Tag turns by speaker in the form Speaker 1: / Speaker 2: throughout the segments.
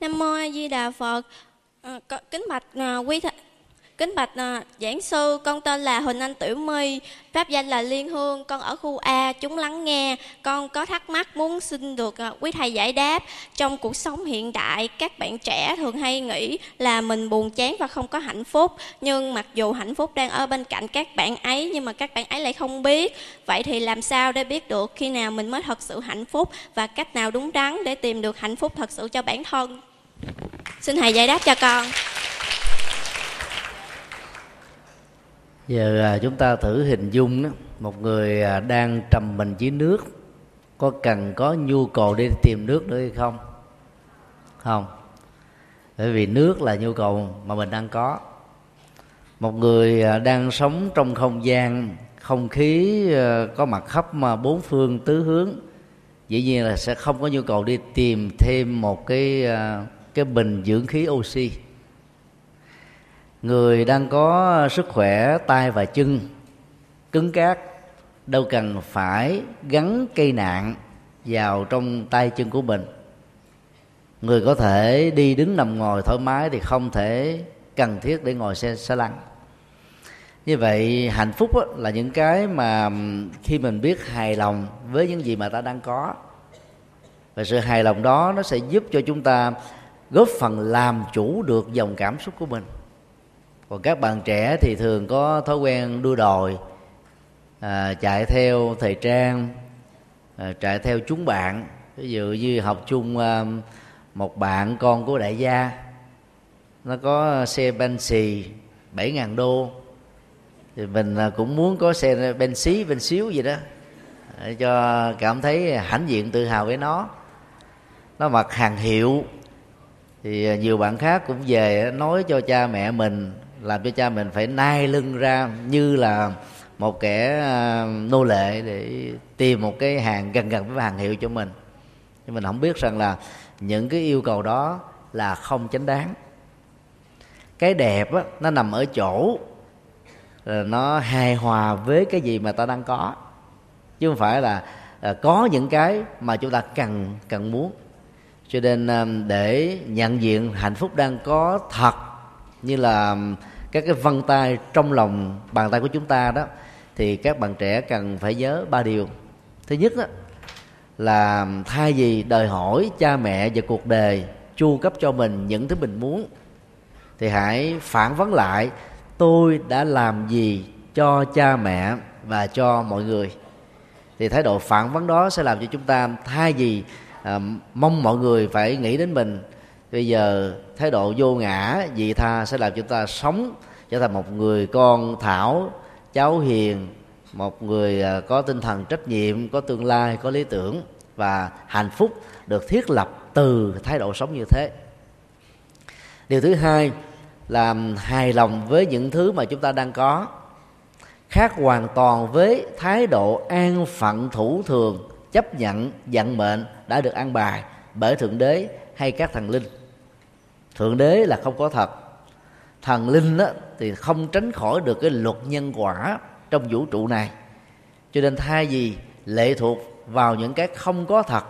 Speaker 1: Nam mô A Di Đà Phật. À, kính bạch à, quý th... Kính bạch à, giảng sư, con tên là Huỳnh Anh Tiểu My, pháp danh là Liên Hương, con ở khu A, chúng lắng nghe. Con có thắc mắc muốn xin được à, quý thầy giải đáp. Trong cuộc sống hiện đại, các bạn trẻ thường hay nghĩ là mình buồn chán và không có hạnh phúc. Nhưng mặc dù hạnh phúc đang ở bên cạnh các bạn ấy, nhưng mà các bạn ấy lại không biết. Vậy thì làm sao để biết được khi nào mình mới thật sự hạnh phúc và cách nào đúng đắn để tìm được hạnh phúc thật sự cho bản thân? Xin thầy giải đáp cho con.
Speaker 2: giờ à, chúng ta thử hình dung đó, một người à, đang trầm mình dưới nước có cần có nhu cầu đi tìm nước nữa hay không? Không. Bởi vì nước là nhu cầu mà mình đang có. Một người à, đang sống trong không gian không khí có mặt khắp mà bốn phương tứ hướng dĩ nhiên là sẽ không có nhu cầu đi tìm thêm một cái cái bình dưỡng khí oxy. Người đang có sức khỏe tay và chân cứng cáp đâu cần phải gắn cây nạn vào trong tay chân của mình. Người có thể đi đứng nằm ngồi thoải mái thì không thể cần thiết để ngồi xe xe lăn. Như vậy, hạnh phúc là những cái mà khi mình biết hài lòng với những gì mà ta đang có. Và sự hài lòng đó nó sẽ giúp cho chúng ta góp phần làm chủ được dòng cảm xúc của mình. Còn các bạn trẻ thì thường có thói quen đua đòi à, chạy theo thời trang à, chạy theo chúng bạn. Ví dụ như học chung à, một bạn con của đại gia nó có xe Bentley bảy ngàn đô. Thì mình à, cũng muốn có xe ben xí ben xíu gì đó để cho cảm thấy hãnh diện tự hào với nó. Nó mặc hàng hiệu thì à, nhiều bạn khác cũng về nói cho cha mẹ mình làm cho cha mình phải nai lưng ra như là một kẻ à, nô lệ để tìm một cái hàng gần gần với hàng hiệu cho mình. Nhưng mình không biết rằng là những cái yêu cầu đó là không chánh đáng. Cái đẹp á, nó nằm ở chỗ là nó hài hòa với cái gì mà ta đang có. Chứ không phải là, là có những cái mà chúng ta cần cần muốn cho nên um, để nhận diện hạnh phúc đang có thật như là um, các cái vân tay trong lòng bàn tay của chúng ta đó thì các bạn trẻ cần phải nhớ ba điều. Thứ nhất đó, là thay vì đòi hỏi cha mẹ và cuộc đời chu cấp cho mình những thứ mình muốn thì hãy phản vấn lại tôi đã làm gì cho cha mẹ và cho mọi người? Thì thái độ phản vấn đó sẽ làm cho chúng ta thay vì à, mong mọi người phải nghĩ đến mình. Bây giờ thái độ vô ngã vị tha sẽ làm chúng ta sống trở thành một người con thảo cháu hiền một người à, có tinh thần trách nhiệm có tương lai có lý tưởng và hạnh phúc được thiết lập từ thái độ sống như thế. Điều thứ hai là hài lòng với những thứ mà chúng ta đang có khác hoàn toàn với thái độ an phận thủ thường chấp nhận vận mệnh đã được an bài bởi thượng đế hay các thần linh. Thượng đế là không có thật. Thần linh đó, thì không tránh khỏi được cái luật nhân quả trong vũ trụ này. Cho nên thay vì lệ thuộc vào những cái không có thật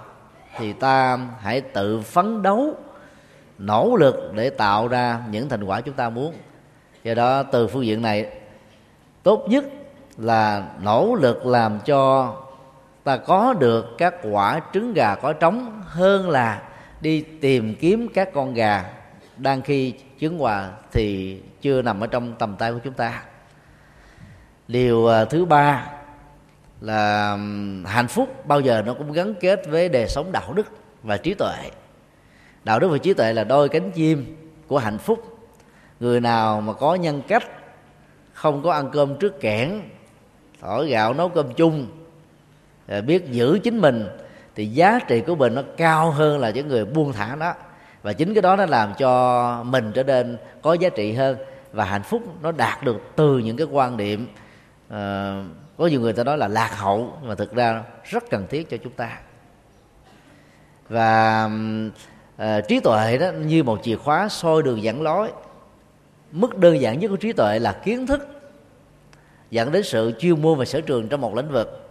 Speaker 2: thì ta hãy tự phấn đấu nỗ lực để tạo ra những thành quả chúng ta muốn. Do đó từ phương diện này tốt nhất là nỗ lực làm cho ta có được các quả trứng gà có trống hơn là đi tìm kiếm các con gà đang khi trứng hòa thì chưa nằm ở trong tầm tay của chúng ta. Điều à, thứ ba là hạnh phúc bao giờ nó cũng gắn kết với đời sống đạo đức và trí tuệ. Đạo đức và trí tuệ là đôi cánh chim của hạnh phúc. Người nào mà có nhân cách, không có ăn cơm trước kẽn, thổi gạo nấu cơm chung Ờ, biết giữ chính mình thì giá trị của mình nó cao hơn là những người buông thả đó và chính cái đó nó làm cho mình trở nên có giá trị hơn và hạnh phúc nó đạt được từ những cái quan điểm uh, có nhiều người ta nói là lạc hậu nhưng mà thực ra rất cần thiết cho chúng ta. Và uh, trí tuệ đó như một chìa khóa soi đường dẫn lối. Mức đơn giản nhất của trí tuệ là kiến thức dẫn đến sự chuyên môn và sở trường trong một lĩnh vực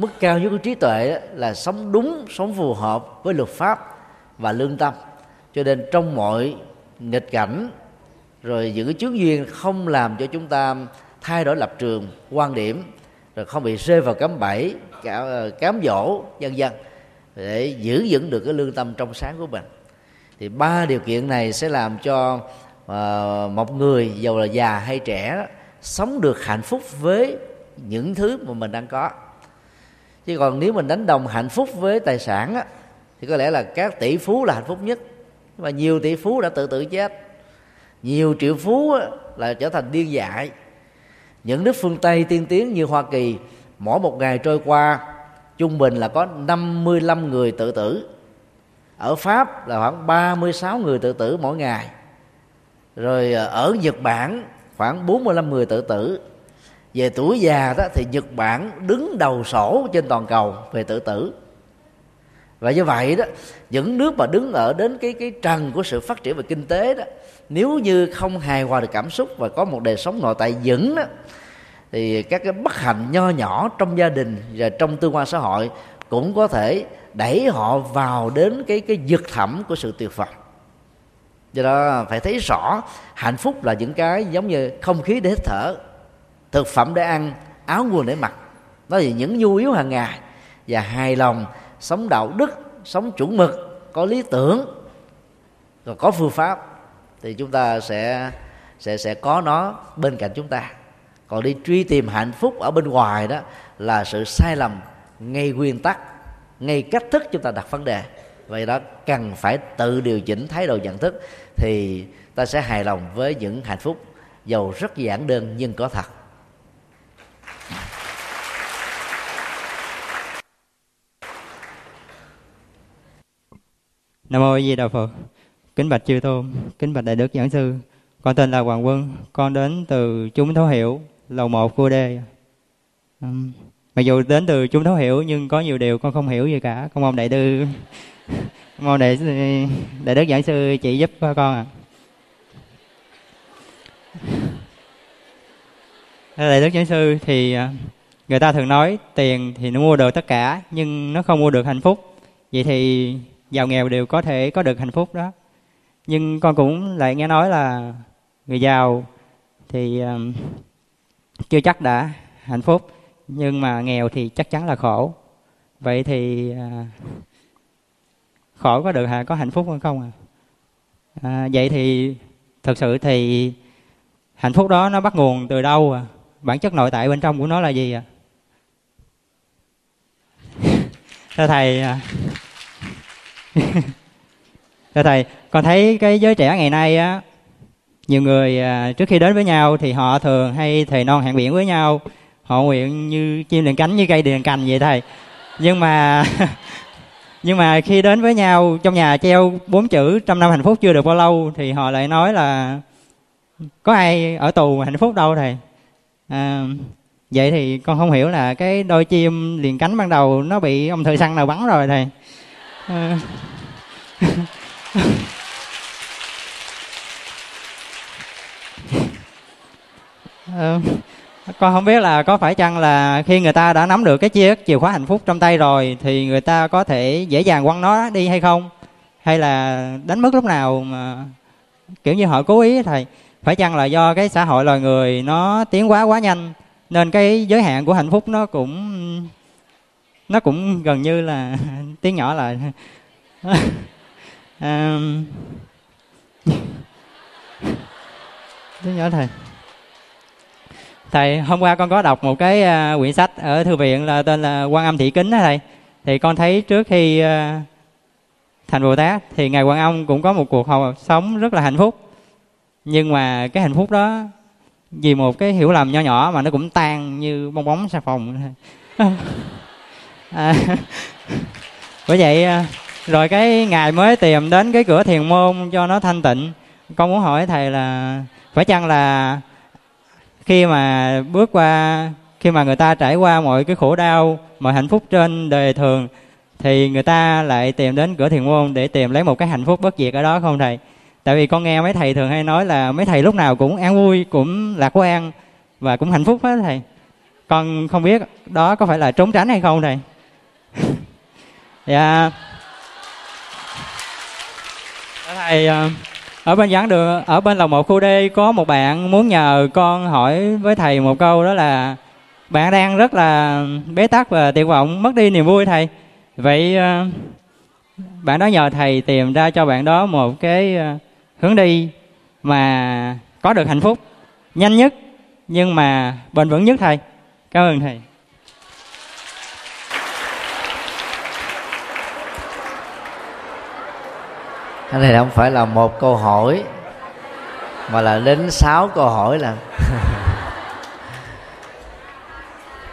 Speaker 2: mức cao nhất của trí tuệ là sống đúng sống phù hợp với luật pháp và lương tâm. Cho nên trong mọi nghịch cảnh rồi những cái chướng duyên không làm cho chúng ta thay đổi lập trường quan điểm rồi không bị rơi vào cám bẫy ờ, cám dỗ vân vân để giữ vững được cái lương tâm trong sáng của mình. Thì ba điều kiện này sẽ làm cho uh, một người giàu là già hay trẻ sống được hạnh phúc với những thứ mà mình đang có chứ còn nếu mình đánh đồng hạnh phúc với tài sản á, thì có lẽ là các tỷ phú là hạnh phúc nhất. Và nhiều tỷ phú đã tự tử chết. Nhiều triệu phú á, là trở thành điên dại. Những nước phương Tây tiên tiến như Hoa Kỳ mỗi một ngày trôi qua trung bình là có 55 người tự tử. Ở Pháp là khoảng 36 người tự tử mỗi ngày. Rồi ờ, ở Nhật Bản khoảng 45 người tự tử về tuổi già đó thì Nhật Bản đứng đầu sổ trên toàn cầu về tự tử. Và như vậy đó, những nước mà đứng ở đến cái cái trần của sự phát triển về kinh tế đó, nếu như không hài hòa được cảm xúc và có một đời sống nội tại vững đó, thì các cái bất hạnh nho nhỏ trong gia đình và trong tương quan xã hội cũng có thể đẩy họ vào đến cái cái vực thẳm của sự tuyệt vọng. Do đó phải thấy rõ hạnh phúc là những cái giống như không khí để hít thở thực phẩm để ăn, áo quần để mặc. Đó là những nhu yếu hàng ngày. Và hài lòng, sống đạo đức, sống chuẩn mực, có lý tưởng và có phương pháp, thì chúng ta sẽ sẽ sẽ có nó bên cạnh chúng ta. Còn đi truy tìm hạnh phúc ở bên ngoài đó là sự sai lầm, ngay nguyên tắc, ngay cách thức chúng ta đặt vấn đề. Vậy đó, cần phải tự điều chỉnh thái độ nhận thức thì ta sẽ hài lòng với những hạnh phúc, giàu rất giản đơn nhưng có thật.
Speaker 3: Nam mô Di Đà Phật. Kính bạch chư tôn, kính bạch đại đức giảng sư. Con tên là Hoàng Quân, con đến từ chúng thấu hiểu, lầu một khu D. Um, mặc dù đến từ chúng thấu hiểu nhưng có nhiều điều con không hiểu gì cả. Con mong đại sư, mong đại đại đức giảng sư chỉ giúp con à. Lại đức giảng sư thì à, người ta thường nói tiền thì nó mua được tất cả nhưng nó không mua được hạnh phúc. Vậy thì giàu nghèo đều có thể có được hạnh phúc đó nhưng con cũng lại nghe nói là người giàu thì um, chưa chắc đã hạnh phúc nhưng mà nghèo thì chắc chắn là khổ vậy thì uh, khổ có được hả có hạnh phúc hay không à? à vậy thì thực sự thì hạnh phúc đó nó bắt nguồn từ đâu à bản chất nội tại bên trong của nó là gì à thưa thầy à, Thưa thầy, con thấy cái giới trẻ ngày nay á, nhiều người à, trước khi đến với nhau thì họ thường hay thề non hẹn biển với nhau, họ nguyện như chim liền cánh như cây liền cành vậy thầy. Nhưng mà nhưng mà khi đến với nhau trong nhà treo bốn chữ trăm năm hạnh phúc chưa được bao lâu thì họ lại nói là có ai ở tù mà hạnh phúc đâu thầy. À, vậy thì con không hiểu là cái đôi chim liền cánh ban đầu nó bị ông thời săn nào bắn rồi thầy. À. à, con không biết là có phải chăng là khi người ta đã nắm được cái chiếc chìa khóa hạnh phúc trong tay rồi thì người ta có thể dễ dàng quăng nó đi hay không? Hay là đánh mất lúc nào mà kiểu như họ cố ý thầy? Phải chăng là do cái xã hội loài người nó tiến quá quá nhanh nên cái giới hạn của hạnh phúc nó cũng nó cũng gần như là tiếng nhỏ là um, tiếng nhỏ thầy thầy hôm qua con có đọc một cái uh, quyển sách ở thư viện là tên là quan âm thị kính đó thầy. Thì con thấy trước khi uh, thành bồ tát thì ngài quan âm cũng có một cuộc sống rất là hạnh phúc nhưng mà cái hạnh phúc đó vì một cái hiểu lầm nho nhỏ mà nó cũng tan như bong bóng xà phòng. À, bởi vậy à, rồi cái ngài mới tìm đến cái cửa thiền môn cho nó thanh tịnh con muốn hỏi thầy là phải chăng là khi mà bước qua khi mà người ta trải qua mọi cái khổ đau mọi hạnh phúc trên đời thường thì người ta lại tìm đến cửa thiền môn để tìm lấy một cái hạnh phúc bất diệt ở đó không thầy? Tại vì con nghe mấy thầy thường hay nói là mấy thầy lúc nào cũng an vui, cũng lạc quan và cũng hạnh phúc hết thầy. Con không biết đó có phải là trốn tránh hay không thầy. Dạ. Thầy thầy ở bên giảng đường, ở bên lầu một khu D có một bạn muốn nhờ con hỏi với thầy một câu đó là, bạn đang rất là bế tắc và tuyệt vọng, mất đi niềm vui thầy. Vậy à, bạn đó nhờ thầy tìm ra cho bạn đó một cái à, hướng đi mà có được hạnh phúc. Nhanh nhất nhưng mà bền vững nhất thầy. Cảm ơn thầy.
Speaker 2: Cái này không phải là một câu hỏi mà là đến sáu câu hỏi là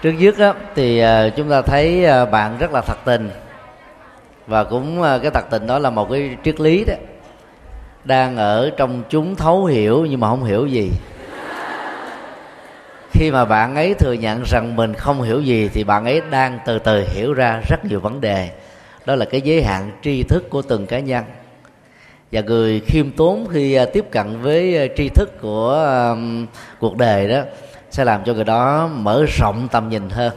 Speaker 2: trước nhất á, thì ờ, chúng ta thấy ờ, bạn rất là thật tình. Và cũng ờ, cái thật tình đó là một cái triết lý đó đang ở trong chúng thấu hiểu nhưng mà không hiểu gì. Khi mà bạn ấy thừa nhận rằng mình không hiểu gì thì bạn ấy đang từ từ hiểu ra rất nhiều vấn đề. Đó là cái giới hạn tri thức của từng cá nhân. Và người khiêm tốn khi à, tiếp cận với à, tri thức của cuộc đời đó sẽ làm cho người đó mở rộng tầm nhìn hơn.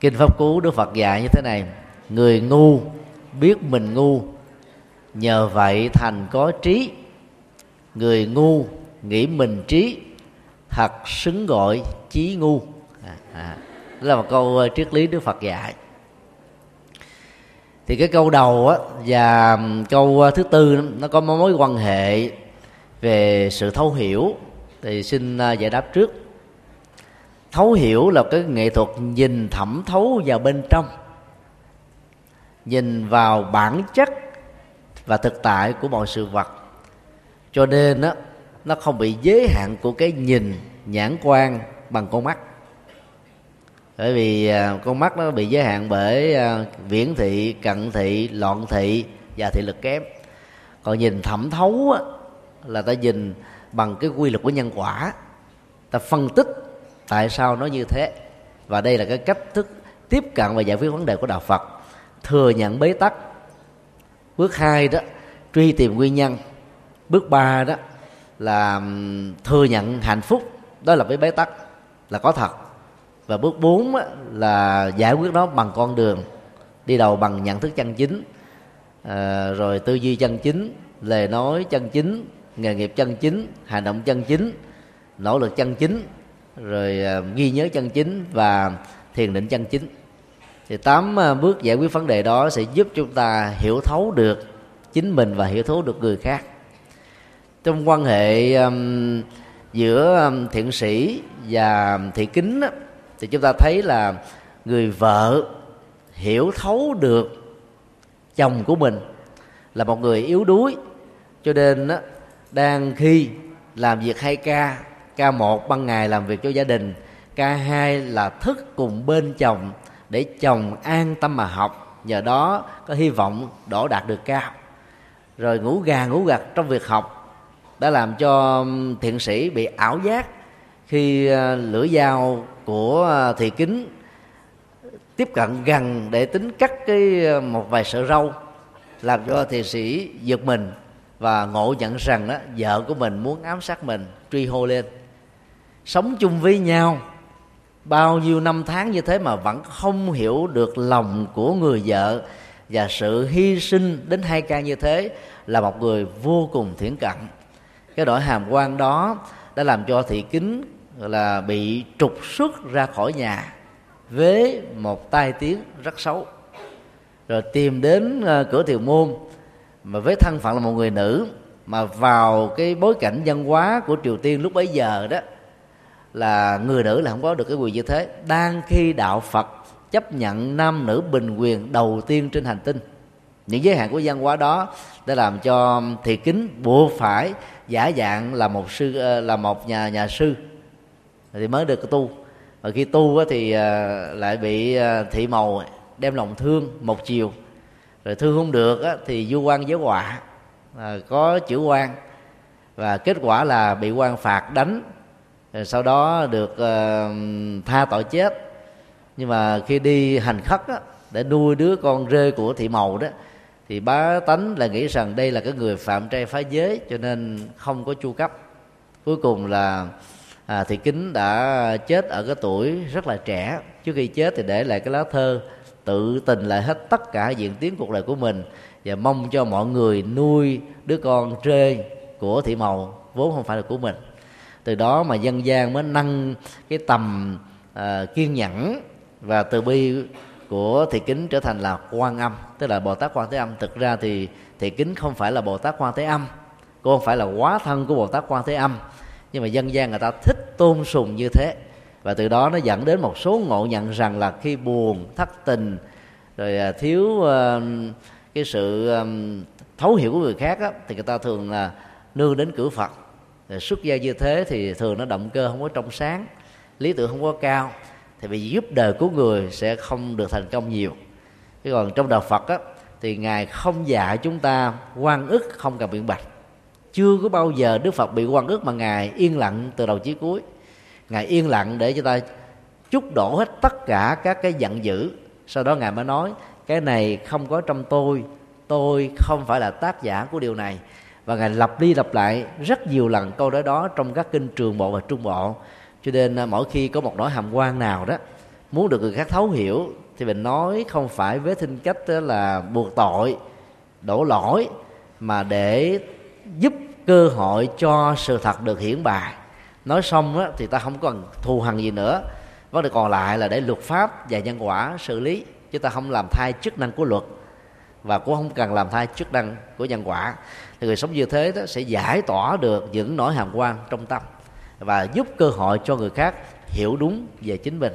Speaker 2: Kinh pháp cú đức phật dạy như thế này, người ngu biết mình ngu. Nhờ vậy thành có trí. Người ngu nghĩ mình trí thật xứng gọi trí ngu. À, à. đó là một câu ờ, triết lý đức phật dạy. Thì cái câu đầu á và câu ờ, thứ tư nó có mối quan hệ về sự thấu hiểu. Thì xin ờ, giải đáp trước. Thấu hiểu là cái nghệ thuật nhìn thẩm thấu vào bên trong nhìn vào bản chất và thực tại của mọi sự vật. Cho nên đó, nó không bị giới hạn của cái nhìn nhãn quan bằng con mắt. Bởi vì à, con mắt nó bị giới hạn bởi à, viễn thị cận thị loạn thị và thị lực kém. Còn nhìn thẩm thấu á, là ta nhìn bằng cái quy luật của nhân quả. Ta phân tích tại sao nó như thế. Và đây là cái cách thức tiếp cận và giải quyết vấn đề của đạo phật thừa nhận bế tắc. Bước hai đó truy tìm nguyên nhân. Bước ba đó là thừa nhận hạnh phúc đó là cái bế tắc là có thật. Và bước bốn là giải quyết nó bằng con đường đi đầu bằng nhận thức chân chính. À, rồi tư duy chân chính lời nói chân chính nghề nghiệp chân chính hành động chân chính nỗ lực chân chính rồi ờ, ghi nhớ chân chính và thiền định chân chính thì tám à, bước giải quyết vấn đề đó sẽ giúp chúng ta hiểu thấu được chính mình và hiểu thấu được người khác. Trong quan hệ um, giữa thiện sĩ và thị kính á, thì chúng ta thấy là người vợ hiểu thấu được chồng của mình là một người yếu đuối cho nên á, đang khi làm việc hai ca ca một ban ngày làm việc cho gia đình ca hai là thức cùng bên chồng để chồng an tâm mà học. Nhờ đó có hy vọng đổ đạt được cao. Rồi ngủ gà, ngủ gật trong việc học đã làm cho thiện sĩ bị ảo giác khi ờ, lưỡi dao của ờ, thị kính tiếp cận gần để tính cắt cái ờ, một vài sợi râu, làm cho thiện sĩ giật mình và ngộ nhận rằng đó vợ của mình muốn ám sát mình, truy hô lên. Sống chung với nhau bao nhiêu năm tháng như thế mà vẫn không hiểu được lòng của người vợ và sự hy sinh đến hai ca như thế là một người vô cùng thiển cận. Cái đổi hàm quan đó đã làm cho thị kính là bị trục xuất ra khỏi nhà với một tai tiếng rất xấu. Rồi tìm đến ờ, cửa thiều môn mà với thân phận là một người nữ mà vào cái bối cảnh văn hóa của triều tiên lúc bấy giờ đó là người nữ là không có được cái quyền như thế. Đang khi đạo phật chấp nhận nam nữ bình quyền đầu tiên trên hành tinh, những giới hạn của văn hóa đó đã làm cho thị kính buộc phải giả dạng là một sư ờ, là một nhà nhà sư thì mới được tu. Và khi tu thì ờ, lại bị ờ, thị màu đem lòng thương một chiều. Rồi thương không được thì du quan giới họa có chữ quan. Và kết quả là bị quan phạt đánh Ờ, sau đó được ờ, tha tội chết. Nhưng mà khi đi hành khất để nuôi đứa con rê của thị màu đó thì bá tánh là nghĩ rằng đây là cái người phạm trai phá giới cho nên không có chu cấp. Cuối cùng là à, thị kính đã chết ở cái tuổi rất là trẻ. Trước khi chết thì để lại cái lá thơ tự tình lại hết tất cả diễn tiến cuộc đời của mình và mong cho mọi người nuôi đứa con trê của thị màu vốn không phải là của mình từ đó mà dân gian mới nâng cái tầm uh, kiên nhẫn và từ bi của thị kính trở thành là quan âm. Tức là bồ tát quan thế âm. Thực ra thì thị kính không phải là bồ tát quan thế âm. Cô không phải là quá thân của bồ tát quan thế âm. Nhưng mà dân gian người ta thích tôn sùng như thế. Và từ đó nó dẫn đến một số ngộ nhận rằng là khi buồn thất tình rồi à, thiếu uh, cái sự um, thấu hiểu của người khác á, thì người ta thường là nương đến cửa phật xuất gia như thế thì thường nó động cơ không có trong sáng lý tưởng không có cao. Thì vì giúp đời của người sẽ không được thành công nhiều. Chứ còn trong đạo phật á, thì ngài không dạy chúng ta quan ức không cần biện bạch. Chưa có bao giờ đức phật bị quan ức mà ngài yên lặng từ đầu chí cuối. Ngài yên lặng để cho ta chút đổ hết tất cả các cái giận dữ. Sau đó ngài mới nói cái này không có trong tôi tôi không phải là tác giả của điều này và ngài lặp đi lặp lại rất nhiều lần câu nói đó trong các kinh trường bộ và trung bộ. Cho nên à, mỗi khi có một nỗi hàm quan nào đó, muốn được người khác thấu hiểu, thì mình nói không phải với tinh cách là buộc tội, đổ lỗi, mà để giúp cơ hội cho sự thật được hiển bài. Nói xong đó thì ta không còn thù hằn gì nữa. Vấn đề còn lại là để luật pháp và nhân quả xử lý, chứ ta không làm thay chức năng của luật và cũng không cần làm thay chức năng của nhân quả. Thì người sống như thế đó sẽ giải tỏa được những nỗi hàm quan trong tâm và giúp cơ hội cho người khác hiểu đúng về chính mình.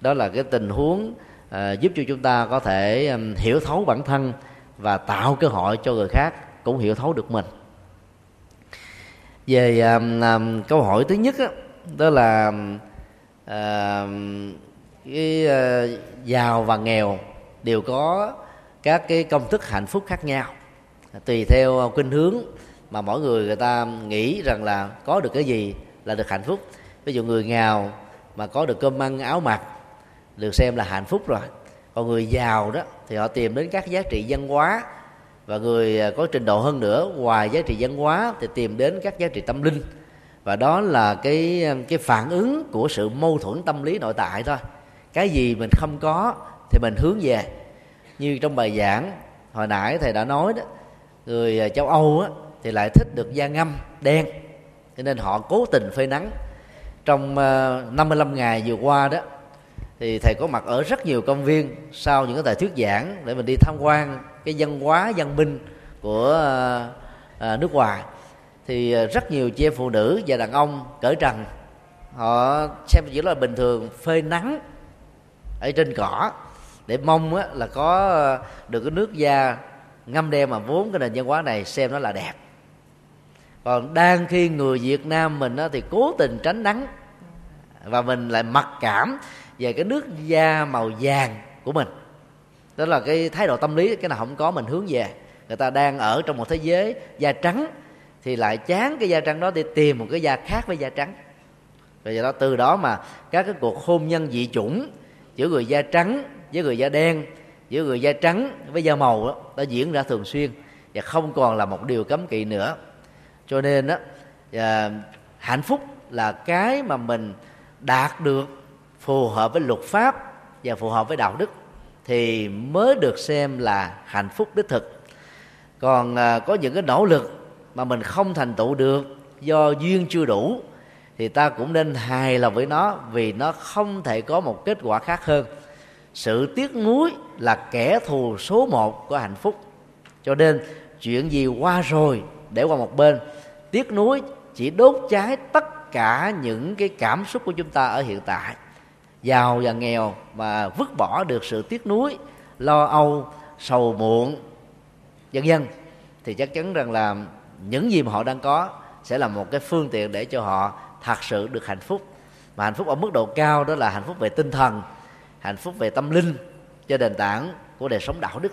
Speaker 2: Đó là cái tình huống uh, giúp cho chúng ta có thể um, hiểu thấu bản thân và tạo cơ hội cho người khác cũng hiểu thấu được mình. Về um, um, câu hỏi thứ nhất đó, đó là uh, cái uh, giàu và nghèo đều có các cái công thức hạnh phúc khác nhau. Tùy theo ờ, khuynh hướng mà mỗi người người ta nghĩ rằng là có được cái gì là được hạnh phúc. Ví dụ người nghèo mà có được cơm ăn áo mặc được xem là hạnh phúc rồi, còn người giàu đó thì họ tìm đến các giá trị văn hóa và người ờ, có trình độ hơn nữa, ngoài giá trị văn hóa thì tìm đến các giá trị tâm linh. Và đó là cái ờ, cái phản ứng của sự mâu thuẫn tâm lý nội tại thôi. Cái gì mình không có thì mình hướng về như trong bài giảng hồi nãy thầy đã nói đó người à, châu âu á, thì lại thích được da ngâm đen. Cho nên họ cố tình phơi nắng. Trong à, 55 ngày vừa qua đó thì thầy có mặt ở rất nhiều công viên sau những cái bài thuyết giảng để mình đi tham quan cái văn hóa văn minh của à, nước ngoài. Thì rất nhiều chị em phụ nữ và đàn ông cởi trần họ xem chỉ là bình thường phơi nắng ở trên cỏ để mong á, là có ờ, được cái nước da ngâm đen mà vốn cái nền văn hóa này xem nó là đẹp. Còn đang khi người việt nam mình á, thì cố tình tránh nắng và mình lại mặc cảm về cái nước da màu vàng của mình. Đó là cái thái độ tâm lý cái nào không có mình hướng về. Người ta đang ở trong một thế giới da trắng thì lại chán cái da trắng đó để tìm một cái da khác với da trắng. Và do đó từ đó mà các cái cuộc hôn nhân dị chủng giữa người da trắng với người da đen giữa người da trắng với da màu đó, đã diễn ra thường xuyên và không còn là một điều cấm kỵ nữa. Cho nên đó à, hạnh phúc là cái mà mình đạt được phù hợp với luật pháp và phù hợp với đạo đức thì mới được xem là hạnh phúc đích thực. Còn à, có những cái nỗ lực mà mình không thành tựu được do duyên chưa đủ thì ta cũng nên hài lòng với nó vì nó không thể có một kết quả khác hơn sự tiếc nuối là kẻ thù số một của hạnh phúc. Cho nên, chuyện gì qua rồi để qua một bên. Tiếc nuối chỉ đốt cháy tất cả những cái cảm xúc của chúng ta ở hiện tại. Giàu và nghèo mà vứt bỏ được sự tiếc nuối, lo âu, sầu muộn, vân vân. Thì chắc chắn rằng là những gì mà họ đang có sẽ là một cái phương tiện để cho họ thật sự được hạnh phúc. Mà hạnh phúc ở mức độ cao đó là hạnh phúc về tinh thần hạnh phúc về tâm linh cho nền tảng của đời sống đạo đức.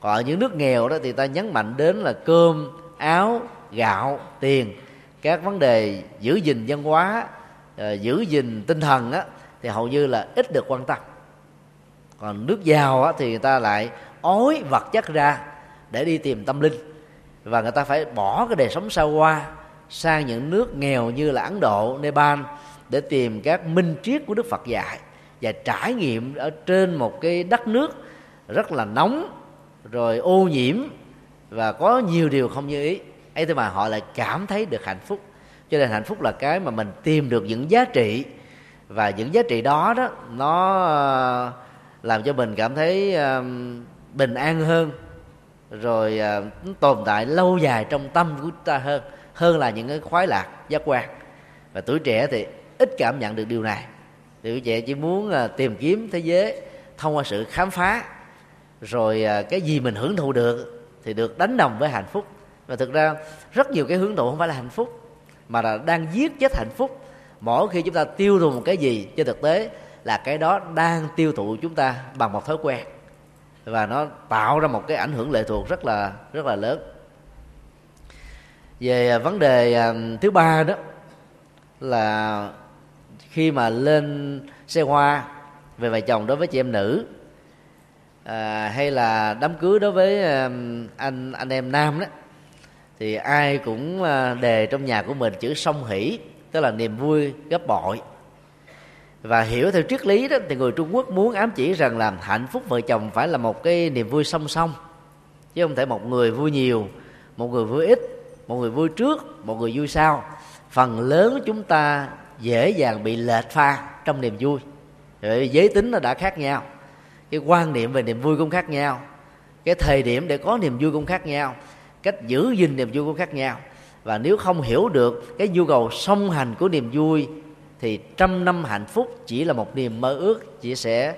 Speaker 2: Còn ở những nước nghèo đó thì ta nhấn mạnh đến là cơm áo gạo tiền. Các vấn đề giữ gìn văn hóa ờ, giữ gìn tinh thần á, thì hầu như là ít được quan tâm. Còn nước giàu á, thì người ta lại ói vật chất ra để đi tìm tâm linh. Và người ta phải bỏ cái đời sống xa hoa sang những nước nghèo như là ấn độ nepal để tìm các minh triết của đức phật dạy và trải nghiệm ở trên một cái đất nước rất là nóng, rồi ô nhiễm và có nhiều điều không như ý. Ấy thế mà họ lại cảm thấy được hạnh phúc. Cho nên hạnh phúc là cái mà mình tìm được những giá trị và những giá trị đó đó, nó ờ, làm cho mình cảm thấy ờ, bình an hơn, rồi ờ, tồn tại lâu dài trong tâm của ta hơn hơn là những cái khoái lạc, giác quan. Và tuổi trẻ thì ít cảm nhận được điều này thì quý vị chỉ muốn à, tìm kiếm thế giới thông qua sự khám phá, rồi à, cái gì mình hưởng thụ được thì được đánh đồng với hạnh phúc. Và thực ra rất nhiều cái hưởng thụ không phải là hạnh phúc, mà là đang giết chết hạnh phúc. Mỗi khi chúng ta tiêu thụ một cái gì trên thực tế là cái đó đang tiêu thụ chúng ta bằng một thói quen. Và nó tạo ra một cái ảnh hưởng lệ thuộc rất là rất là lớn. Về à, vấn đề thứ ba đó là khi mà lên xe hoa về vợ chồng đối với chị em nữ à, hay là đám cưới đối với anh anh em nam đó thì ai cũng à, đề trong nhà của mình chữ song hỷ tức là niềm vui gấp bội. Và hiểu theo triết lý đó thì người Trung Quốc muốn ám chỉ rằng là hạnh phúc vợ chồng phải là một cái niềm vui song song chứ không thể một người vui nhiều một người vui ít một người vui trước một người vui sau. Phần lớn chúng ta dễ dàng bị lệch pha trong niềm vui. Rồi giới tính nó đã khác nhau cái quan niệm về niềm vui cũng khác nhau cái thời điểm để có niềm vui cũng khác nhau cách giữ gìn niềm vui cũng khác nhau. Và nếu không hiểu được cái nhu cầu song hành của niềm vui thì trăm năm hạnh phúc chỉ là một niềm mơ ước chỉ sẽ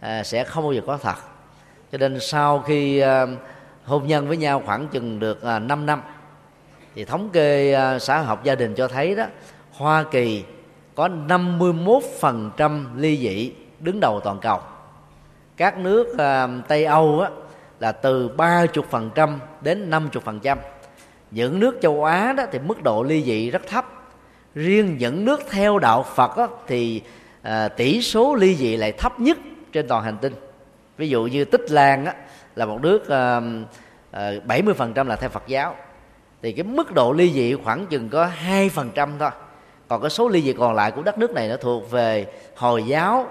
Speaker 2: à, sẽ không bao giờ có thật. Cho nên sau khi à, hôn nhân với nhau khoảng chừng được à, 5 năm thì thống kê à, xã hội học gia đình cho thấy đó Hoa Kỳ có 51% ly dị đứng đầu toàn cầu. Các nước uh, Tây Âu á, là từ 30% đến 50% những nước châu Á đó thì mức độ ly dị rất thấp. Riêng những nước theo đạo Phật á, thì uh, tỷ số ly dị lại thấp nhất trên toàn hành tinh. Ví dụ như Tích Lan á, là một nước uh, uh, 70% là theo Phật giáo. Thì cái mức độ ly dị khoảng chừng có hai phần trăm thôi còn cái số ly dị còn lại của đất nước này nó thuộc về hồi giáo,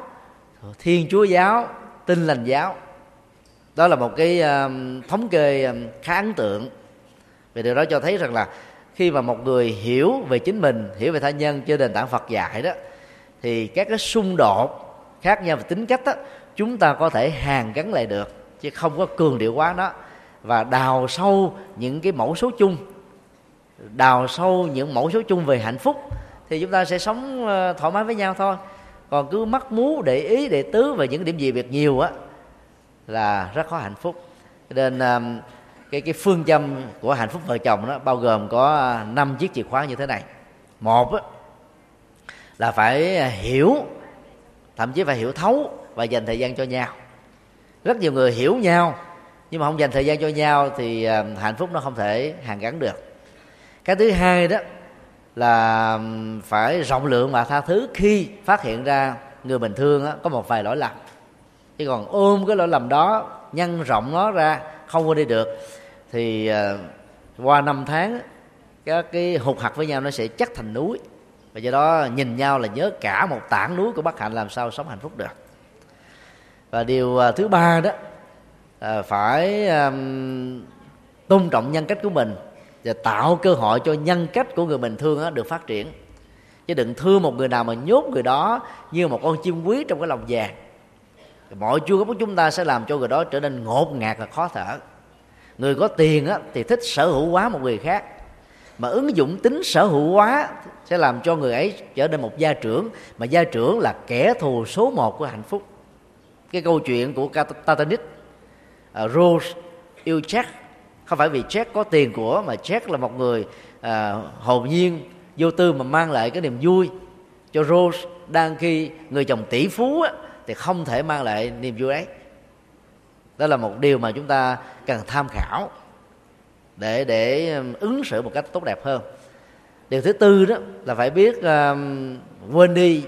Speaker 2: thiên chúa giáo, tin lành giáo. Đó là một cái um, thống kê um, khá ấn tượng. Vì điều đó cho thấy rằng là khi mà một người hiểu về chính mình, hiểu về tha nhân trên nền tảng phật dạy đó, thì các cái xung đột khác nhau về tính cách đó chúng ta có thể hàn gắn lại được, chứ không có cường điệu quá đó. Và đào sâu những cái mẫu số chung, đào sâu những mẫu số chung về hạnh phúc thì chúng ta sẽ sống ờ, thoải mái với nhau thôi. Còn cứ mắc mú để ý để tứ về những điểm gì việc nhiều á là rất khó hạnh phúc. Nên cái cái phương châm của hạnh phúc vợ chồng đó bao gồm có năm chiếc chìa khóa như thế này. Một á, là phải hiểu thậm chí phải hiểu thấu và dành thời gian cho nhau. Rất nhiều người hiểu nhau nhưng mà không dành thời gian cho nhau thì hạnh phúc nó không thể hàn gắn được. Cái thứ hai đó là phải rộng lượng và tha thứ khi phát hiện ra người bình thường có một vài lỗi lầm. Chứ còn ôm cái lỗi lầm đó, nhân rộng nó ra, không qua đi được, thì ờ, qua năm tháng các cái hụt hạt với nhau nó sẽ chắc thành núi. Và do đó nhìn nhau là nhớ cả một tảng núi của bất hạnh làm sao sống hạnh phúc được. Và điều ờ, thứ ba đó ờ, phải tôn trọng nhân cách của mình và tạo cơ hội cho nhân cách của người mình thương đó được phát triển. Chứ đừng thương một người nào mà nhốt người đó như một con chim quý trong cái lòng vàng. Mọi chu cấp của chúng ta sẽ làm cho người đó trở nên ngột ngạt và khó thở. Người có tiền á, thì thích sở hữu quá một người khác. Mà ứng dụng tính sở hữu quá sẽ làm cho người ấy trở nên một gia trưởng. Mà gia trưởng là kẻ thù số một của hạnh phúc. Cái câu chuyện của Titanic uh, Rose yêu Jack không phải vì Jack có tiền của mà Jack là một người à, hồn nhiên vô tư mà mang lại cái niềm vui cho Rose. Đang khi người chồng tỷ phú á, thì không thể mang lại niềm vui ấy. Đó là một điều mà chúng ta cần tham khảo để để ứng xử một cách tốt đẹp hơn. Điều thứ tư đó là phải biết um, quên đi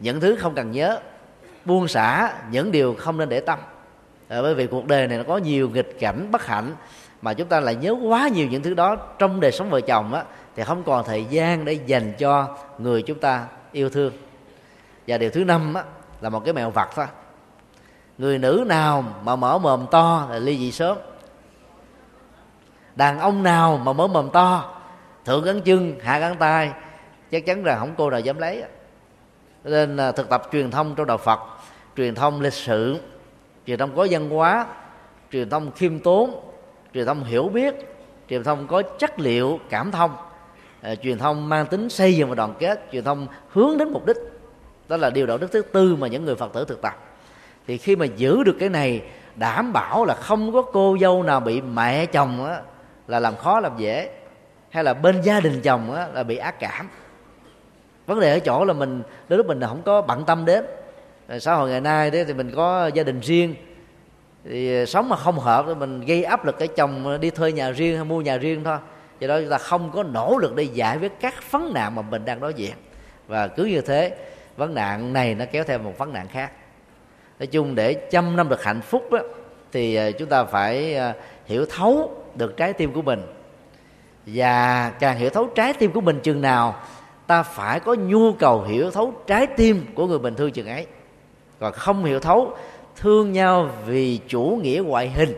Speaker 2: những thứ không cần nhớ buông xả những điều không nên để tâm. À, bởi vì cuộc đời này nó có nhiều nghịch cảnh bất hạnh mà chúng ta lại nhớ quá nhiều những thứ đó trong đời sống vợ chồng á, thì không còn thời gian để dành cho người chúng ta yêu thương. Và điều thứ năm á, là một cái mèo vặt thôi. Người nữ nào mà mở mồm to là ly dị sớm. Đàn ông nào mà mở mồm to, thượng gắn chân, hạ gắn tay, chắc chắn là không cô nào dám lấy nên à, thực tập truyền thông trong đạo phật, truyền thông lịch sử, truyền thông có văn hóa, truyền thông khiêm tốn truyền thông hiểu biết truyền thông có chất liệu cảm thông. Ờ, truyền thông mang tính xây dựng và đoàn kết truyền thông hướng đến mục đích. Đó là điều đạo đức thứ tư mà những người phật tử thực tập. Thì khi mà giữ được cái này đảm bảo là không có cô dâu nào bị mẹ chồng á, là làm khó làm dễ hay là bên gia đình chồng á, là bị ác cảm. Vấn đề ở chỗ là mình đôi lúc mình không có bận tâm đến. Xã hội ngày nay đấy thì mình có gia đình riêng thì ờ, sống mà không hợp thì mình gây áp lực cái chồng ờ, đi thuê nhà riêng hay mua nhà riêng thôi. Do đó chúng ta không có nỗ lực để giải quyết các vấn nạn mà mình đang đối diện. Và cứ như thế vấn nạn này nó kéo theo một vấn nạn khác. Nói chung để chăm năm được hạnh phúc đó, thì ờ, chúng ta phải hiểu thấu được trái tim của mình. Và càng hiểu thấu trái tim của mình chừng nào ta phải có nhu cầu hiểu thấu trái tim của người bình thường chừng ấy. Còn không hiểu thấu thương nhau vì chủ nghĩa ngoại hình.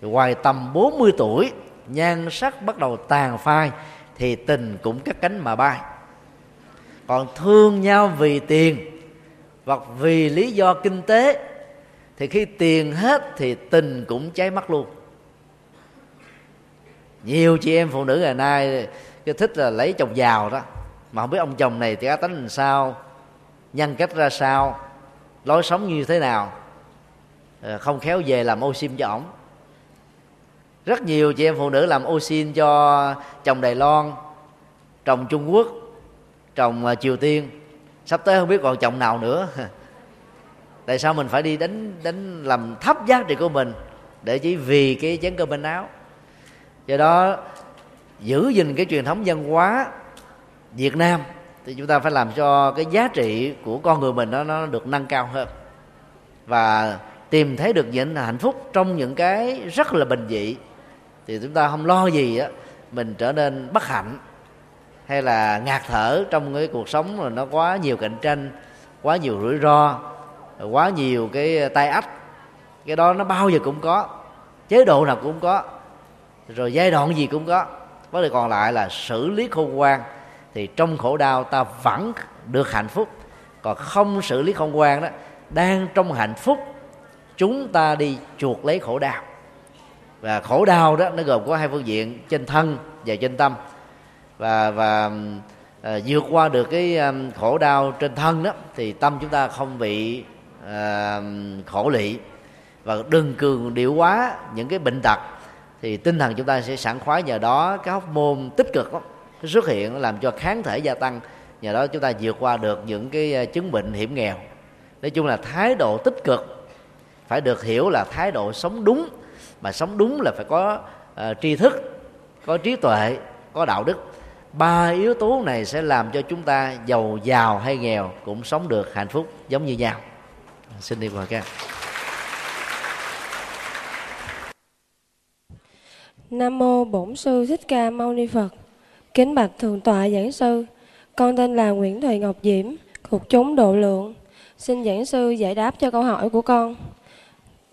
Speaker 2: Ngoài tầm 40 tuổi, nhan sắc bắt đầu tàn phai thì tình cũng cắt cánh mà bay. Còn thương nhau vì tiền hoặc vì lý do kinh tế thì khi tiền hết thì tình cũng cháy mắt luôn. Nhiều chị em phụ nữ ngày nay cái thích là lấy chồng giàu đó, mà không biết ông chồng này thì cá tính làm sao, nhân cách ra sao lối sống như thế nào? Ờ, không khéo về làm ô sim cho ổng. Rất nhiều chị em phụ nữ làm ô xin cho chồng đài loan chồng trung quốc chồng ờ, triều tiên. Sắp tới không biết còn chồng nào nữa. Tại sao mình phải đi đánh đánh làm thấp giá trị của mình để chỉ vì cái chén cơm bên áo? Do đó, giữ gìn cái truyền thống văn hóa Việt Nam thì chúng ta phải làm cho cái giá trị của con người mình nó nó được nâng cao hơn. Và tìm thấy được những hạnh phúc trong những cái rất là bình dị. Thì chúng ta không lo gì á, mình trở nên bất hạnh hay là ngạt thở trong cái cuộc sống mà nó quá nhiều cạnh tranh, quá nhiều rủi ro, quá nhiều cái tai ách. Cái đó nó bao giờ cũng có, chế độ nào cũng có, rồi giai đoạn gì cũng có. Vấn đề còn lại là xử lý khôn ngoan thì trong khổ đau ta vẫn được hạnh phúc. Còn không xử lý không quan đó đang trong hạnh phúc chúng ta đi chuột lấy khổ đau. Và khổ đau đó nó gồm có hai phương diện trên thân và trên tâm. Và và à, vượt qua được cái um, khổ đau trên thân đó thì tâm chúng ta không bị à, khổ lị. Và đừng cường điệu quá những cái bệnh tật thì tinh thần chúng ta sẽ sẵn khoái nhờ đó cái hóc môn tích cực đó, xuất hiện làm cho kháng thể gia tăng. Nhờ đó chúng ta vượt qua được những cái ờ, chứng bệnh hiểm nghèo. Nói chung là thái độ tích cực phải được hiểu là thái độ sống đúng mà sống đúng là phải có uh, tri thức có trí tuệ có đạo đức. Ba yếu tố này sẽ làm cho chúng ta giàu giàu hay nghèo cũng sống được hạnh phúc giống như nhau. Xin đi mời các
Speaker 4: Nam mô Bổn sư Thích Ca Mâu Ni Phật. Kính bạch thượng tọa giảng sư, con tên là Nguyễn Thùy Ngọc Diễm, thuộc chúng độ lượng. Xin giảng sư giải đáp cho câu hỏi của con.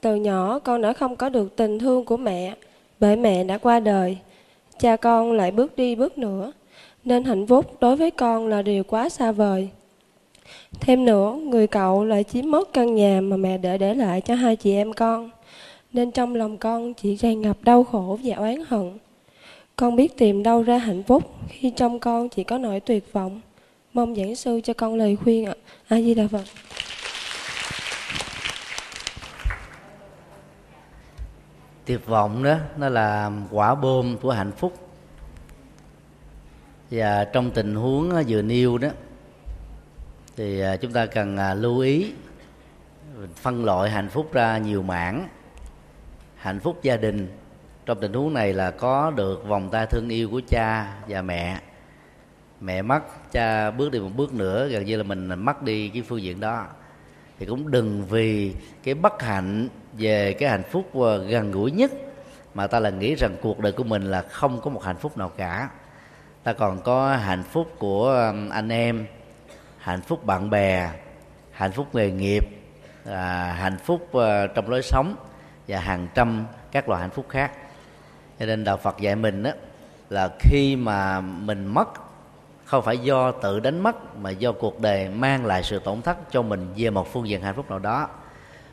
Speaker 4: Từ nhỏ con đã không có được tình thương của mẹ, bởi mẹ đã qua đời. Cha con lại bước đi bước nữa, nên hạnh phúc đối với con là điều quá xa vời. Thêm nữa, người cậu lại chiếm mất căn nhà mà mẹ để để lại cho hai chị em con. Nên trong lòng con chỉ tràn ngập đau khổ và oán hận. Con biết tìm đâu ra hạnh phúc khi trong con chỉ có nỗi tuyệt vọng. Mong giảng sư cho con lời khuyên ạ. A Di Đà Phật.
Speaker 2: tuyệt vọng đó, nó là quả bom của hạnh phúc và trong tình huống ờ, vừa nêu đó, thì ờ, chúng ta cần ờ, lưu ý, phân loại hạnh phúc ra nhiều mảng hạnh phúc gia đình trong tình huống này là có được vòng tay thương yêu của cha và mẹ. Mẹ mất cha bước đi một bước nữa gần như là mình mất đi cái phương diện đó. Thì cũng đừng vì cái bất hạnh về cái hạnh phúc ờ, gần gũi nhất mà ta là nghĩ rằng cuộc đời của mình là không có một hạnh phúc nào cả. Ta còn có hạnh phúc của anh em hạnh phúc bạn bè hạnh phúc nghề nghiệp à, hạnh phúc ờ, trong lối sống và hàng trăm các loại hạnh phúc khác cho nên đạo phật dạy mình đó là khi mà mình mất không phải do tự đánh mất mà do cuộc đời mang lại sự tổn thất cho mình về một phương diện hạnh phúc nào đó.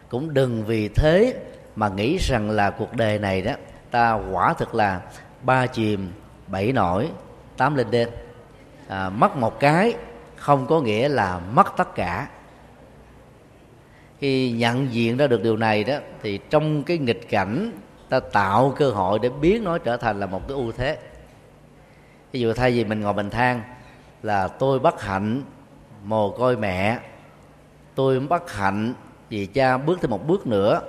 Speaker 2: Cũng đừng vì thế mà nghĩ rằng là cuộc đời này đó ta quả thực là ba chìm bảy nổi tám lên đêm. À, mất một cái không có nghĩa là mất tất cả. Khi nhận diện ra được điều này đó thì trong cái nghịch cảnh ta tạo cơ hội để biến nó trở thành là một cái ưu thế. Ví dụ thay vì mình ngồi bình than là tôi bất hạnh mồ côi mẹ, tôi bất hạnh vì cha bước thêm một bước nữa,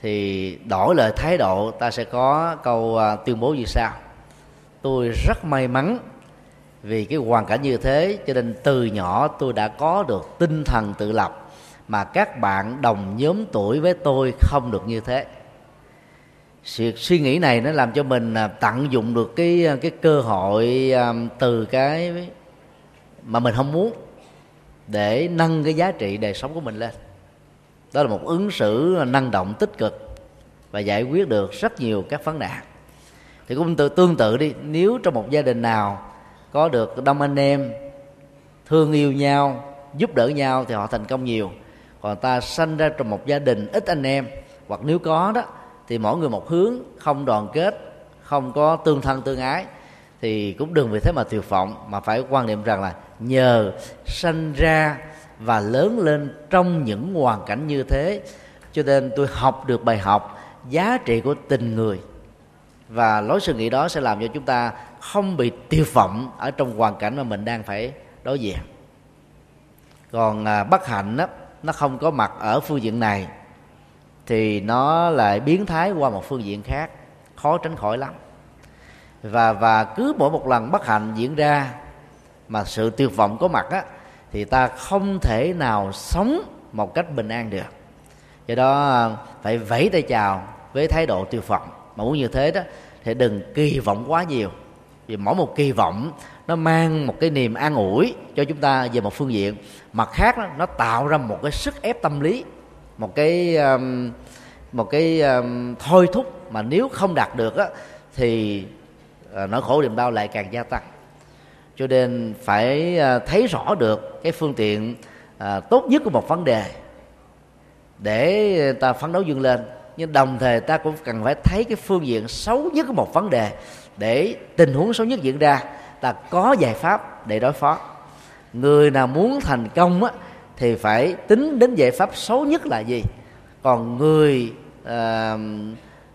Speaker 2: thì đổi lời thái độ, ta sẽ có câu à, tuyên bố như sau. Tôi rất may mắn vì cái hoàn cảnh như thế, cho nên từ nhỏ tôi đã có được tinh thần tự lập mà các bạn đồng nhóm tuổi với tôi không được như thế sự suy nghĩ này nó làm cho mình à, tận dụng được cái à, cái cơ hội à, từ cái mà mình không muốn để nâng cái giá trị đời sống của mình lên. Đó là một ứng xử năng động, tích cực và giải quyết được rất nhiều các vấn nạn. Thì cũng tự, tương tự đi, nếu trong một gia đình nào có được đông anh em thương yêu nhau, giúp đỡ nhau thì họ thành công nhiều. Còn ta sanh ra trong một gia đình ít anh em, hoặc nếu có đó thì mỗi người một hướng không đoàn kết không có tương thân tương ái. Thì cũng đừng vì thế mà tuyệt vọng mà phải quan niệm rằng là nhờ sanh ra và lớn lên trong những hoàn cảnh như thế cho nên tôi học được bài học giá trị của tình người. Và lối suy nghĩ đó sẽ làm cho chúng ta không bị tiêu vọng ở trong hoàn cảnh mà mình đang phải đối diện. Còn à, bất hạnh đó nó không có mặt ở phương diện này thì nó lại biến thái qua một phương diện khác khó tránh khỏi lắm. Và và cứ mỗi một lần bất hạnh diễn ra mà sự tuyệt vọng có mặt á thì ta không thể nào sống một cách bình an được. Do đó à, phải vẫy tay chào với thái độ tuyệt vọng. Mà muốn như thế đó thì đừng kỳ vọng quá nhiều. Vì mỗi một kỳ vọng nó mang một cái niềm an ủi cho chúng ta về một phương diện. Mặt khác đó, nó tạo ra một cái sức ép tâm lý một cái um, một cái um, thôi thúc mà nếu không đạt được á, thì ờ, nỗi khổ niềm đau lại càng gia tăng. Cho nên phải ờ, thấy rõ được cái phương tiện ờ, tốt nhất của một vấn đề để ta phấn đấu vươn lên. Nhưng đồng thời ta cũng cần phải thấy cái phương diện xấu nhất của một vấn đề để tình huống xấu nhất diễn ra. Ta có giải pháp để đối phó. Người nào muốn thành công á, thì phải tính đến giải pháp xấu nhất là gì? Còn người uh,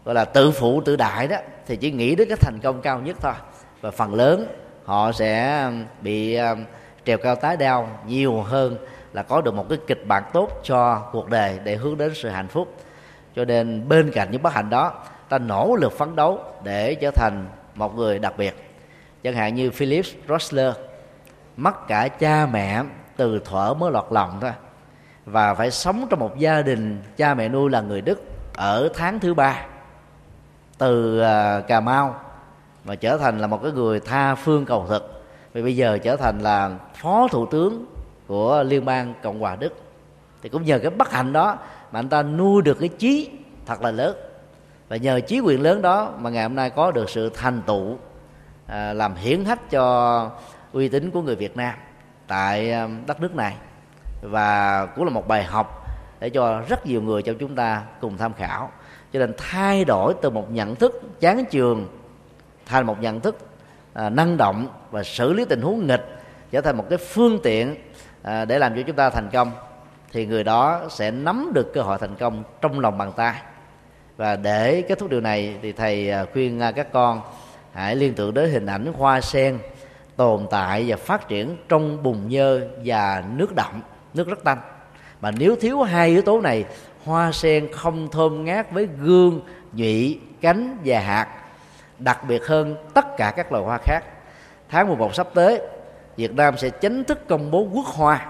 Speaker 2: gọi là tự phụ tự đại đó thì chỉ nghĩ đến cái thành công cao nhất thôi. Và phần lớn họ sẽ bị uh, trèo cao tái đeo nhiều hơn là có được một cái kịch bản tốt cho cuộc đời để hướng đến sự hạnh phúc. Cho nên bên cạnh những bất hạnh đó ta nỗ lực phấn đấu để trở thành một người đặc biệt. Chẳng hạn như Philip Rosler mất cả cha mẹ từ thuở mới lọt lòng thôi và phải sống trong một gia đình cha mẹ nuôi là người Đức ở tháng thứ ba từ à, Cà Mau và trở thành là một cái người tha phương cầu thực. Vì bây giờ trở thành là phó thủ tướng của liên bang cộng hòa đức. Thì cũng nhờ cái bất hạnh đó mà anh ta nuôi được cái chí thật là lớn. Và nhờ chí quyền lớn đó mà ngày hôm nay có được sự thành tựu à, làm hiển hách cho uy tín của người Việt Nam tại um, đất nước này. Và cũng là một bài học để cho rất nhiều người trong chúng ta cùng tham khảo. Cho nên thay đổi từ một nhận thức chán trường thành một nhận thức à, năng động và xử lý tình huống nghịch trở thành một cái phương tiện à, để làm cho chúng ta thành công thì người đó sẽ nắm được cơ hội thành công trong lòng bàn tay. Và để kết thúc điều này thì thầy à, khuyên à, các con hãy liên tưởng đến hình ảnh hoa sen tồn tại và phát triển trong bùn nhơ và nước đậm, nước rất tanh. Mà nếu thiếu hai yếu tố này, hoa sen không thơm ngát với gương, nhụy, cánh và hạt, đặc biệt hơn tất cả các loài hoa khác. Tháng 11 sắp tới, Việt Nam sẽ chính thức công bố quốc hoa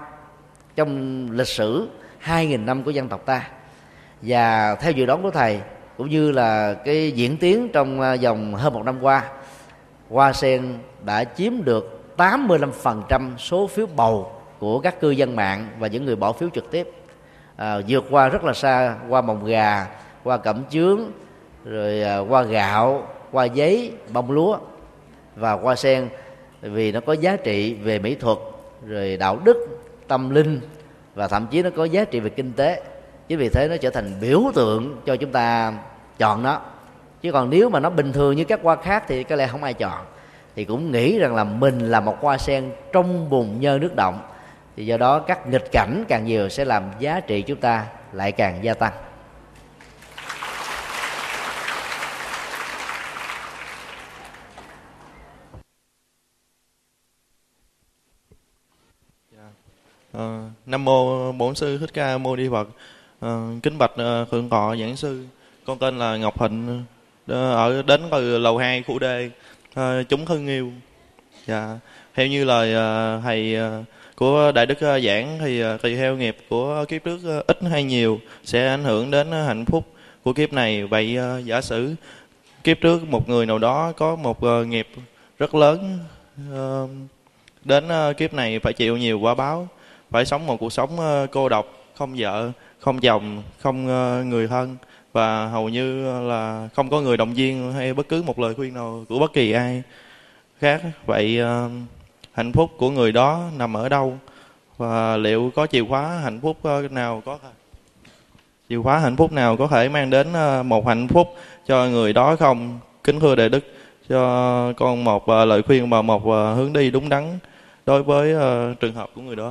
Speaker 2: trong lịch sử 2.000 năm của dân tộc ta. Và theo dự đoán của thầy, cũng như là cái diễn tiến trong à, vòng hơn một năm qua, hoa sen đã chiếm được 85% số phiếu bầu của các cư dân mạng và những người bỏ phiếu trực tiếp. À, vượt qua rất là xa qua mồng gà qua cẩm chướng rồi à, qua gạo qua giấy bông lúa và qua sen vì nó có giá trị về mỹ thuật rồi đạo đức tâm linh và thậm chí nó có giá trị về kinh tế. Chính vì thế nó trở thành biểu tượng cho chúng ta chọn nó. Chứ còn nếu mà nó bình thường như các hoa khác thì có lẽ không ai chọn thì cũng nghĩ rằng là mình là một hoa sen trong bùn nhơ nước động thì do đó các nghịch cảnh càng nhiều sẽ làm giá trị chúng ta lại càng gia tăng
Speaker 5: Uh, Nam mô Bổn sư Thích Ca Mâu Ni Phật. Uh, kính bạch ờ, thượng tọa giảng sư. Con tên là Ngọc Hịnh ở đến từ lầu 2 khu D à, chúng thân Yêu. Dạ. Theo như lời à, thầy à, của đại đức giảng thì tùy theo nghiệp của kiếp trước ít hay nhiều sẽ ảnh hưởng đến hạnh phúc của kiếp này. Vậy giả sử kiếp trước một người nào đó có một nghiệp rất lớn đến kiếp này phải chịu nhiều quả báo phải sống một cuộc sống cô độc không vợ không chồng không người thân và hầu như là không có người động viên hay bất cứ một lời khuyên nào của bất kỳ ai khác. Vậy ờ, hạnh phúc của người đó nằm ở đâu? Và liệu có chìa khóa hạnh phúc ờ, nào có chìa khóa hạnh phúc nào có thể mang đến ờ, một hạnh phúc cho người đó không? Kính thưa đại đức, cho con một lời khuyên và một hướng đi đúng đắn đối với trường hợp của người đó.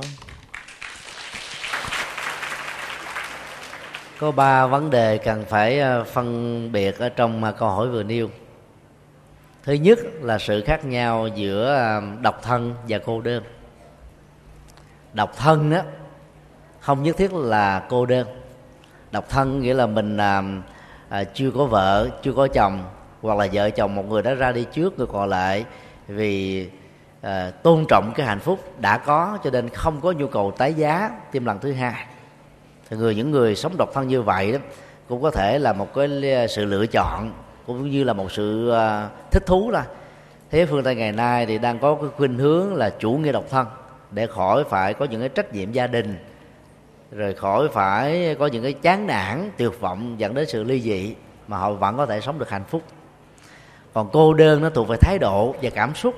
Speaker 2: Có ba vấn đề cần phải ờ, phân biệt ở trong ờ, câu hỏi vừa nêu. Thứ nhất là sự khác nhau giữa ờ, độc thân và cô đơn. Độc thân đó không nhất thiết là cô đơn. Độc thân nghĩa là mình à, à, chưa có vợ chưa có chồng hoặc là vợ chồng một người đã ra đi trước người còn lại vì à, tôn trọng cái hạnh phúc đã có cho nên không có nhu cầu tái giá. Thêm lần thứ hai thì người, những người sống độc thân như vậy đó, cũng có thể là một cái sự lựa chọn, cũng như là một sự à, thích thú là thế phương tây ngày nay thì đang có cái khuynh hướng là chủ nghĩa độc thân, để khỏi phải có những cái trách nhiệm gia đình, rồi khỏi phải có những cái chán nản, tuyệt vọng dẫn đến sự ly dị mà họ vẫn có thể sống được hạnh phúc. Còn cô đơn nó thuộc về thái độ và cảm xúc.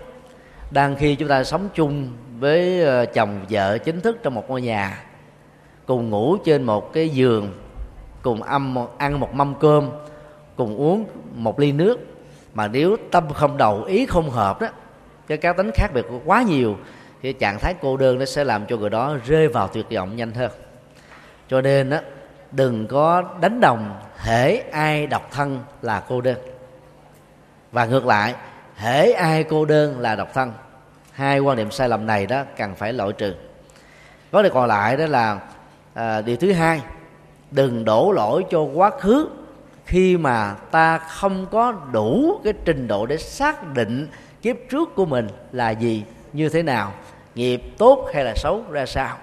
Speaker 2: Đang khi chúng ta sống chung với ờ, chồng vợ chính thức trong một ngôi nhà cùng ngủ trên một cái giường, cùng âm ăn một mâm cơm, cùng uống một ly nước. Mà nếu tâm không đầu ý không hợp đó, cái cá tính khác biệt quá nhiều, thì trạng thái cô đơn nó sẽ làm cho người đó rơi vào tuyệt vọng nhanh hơn. Cho nên đó đừng có đánh đồng hễ ai độc thân là cô đơn. Và ngược lại, hễ ai cô đơn là độc thân. Hai quan niệm sai lầm này đó cần phải loại trừ. Vấn đề còn lại đó là à, điều thứ hai đừng đổ lỗi cho quá khứ khi mà ta không có đủ cái trình độ để xác định kiếp trước của mình là gì như thế nào nghiệp tốt hay là xấu ra sao.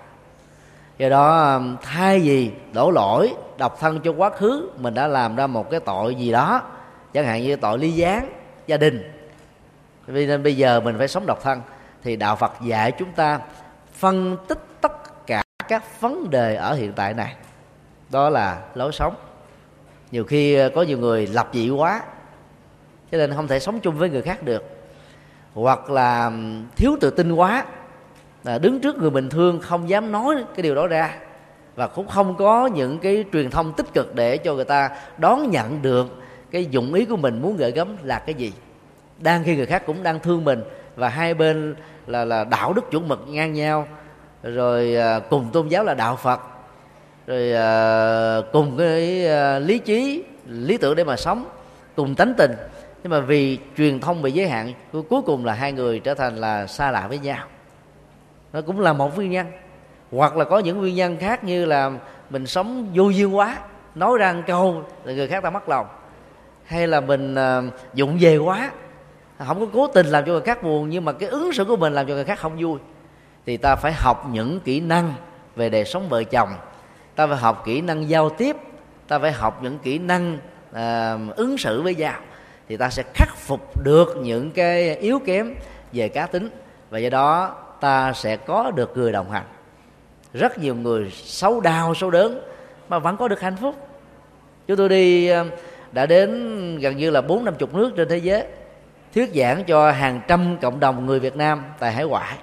Speaker 2: Do đó thay vì đổ lỗi độc thân cho quá khứ mình đã làm ra một cái tội gì đó chẳng hạn như tội ly gián gia đình. Vì nên bây giờ mình phải sống độc thân thì đạo phật dạy chúng ta phân tích các vấn đề ở hiện tại này. Đó là lối sống. Nhiều khi ờ, có nhiều người lập dị quá, cho nên không thể sống chung với người khác được. Hoặc là thiếu tự tin quá, là đứng trước người bình thường không dám nói cái điều đó ra, và cũng không có những cái truyền thông tích cực để cho người ta đón nhận được cái dụng ý của mình muốn gửi gắm là cái gì. Đang khi người khác cũng đang thương mình, và hai bên là là đạo đức chuẩn mực ngang nhau rồi à, cùng tôn giáo là đạo phật. Rồi à, cùng cái à, lý trí lý tưởng để mà sống cùng tánh tình. Nhưng mà vì truyền thông bị giới hạn cuối cùng là hai người trở thành là xa lạ với nhau. Nó cũng là một nguyên nhân. Hoặc là có những nguyên nhân khác như là mình sống vô duyên quá nói ra một câu là người khác ta mất lòng. Hay là mình uh, dụng về quá không có cố tình làm cho người khác buồn nhưng mà cái ứng xử của mình làm cho người khác không vui thì ta phải học những kỹ năng về đời sống vợ chồng. Ta phải học kỹ năng giao tiếp. Ta phải học những kỹ năng à, ứng xử với nhau. Thì ta sẽ khắc phục được những cái yếu kém về cá tính. Và do đó ta sẽ có được người đồng hành. Rất nhiều người xấu đau xấu đớn mà vẫn có được hạnh phúc. Chúng tôi đi à, đã đến gần như là bốn năm chục nước trên thế giới thuyết giảng cho hàng trăm cộng đồng người Việt Nam tại hải ngoại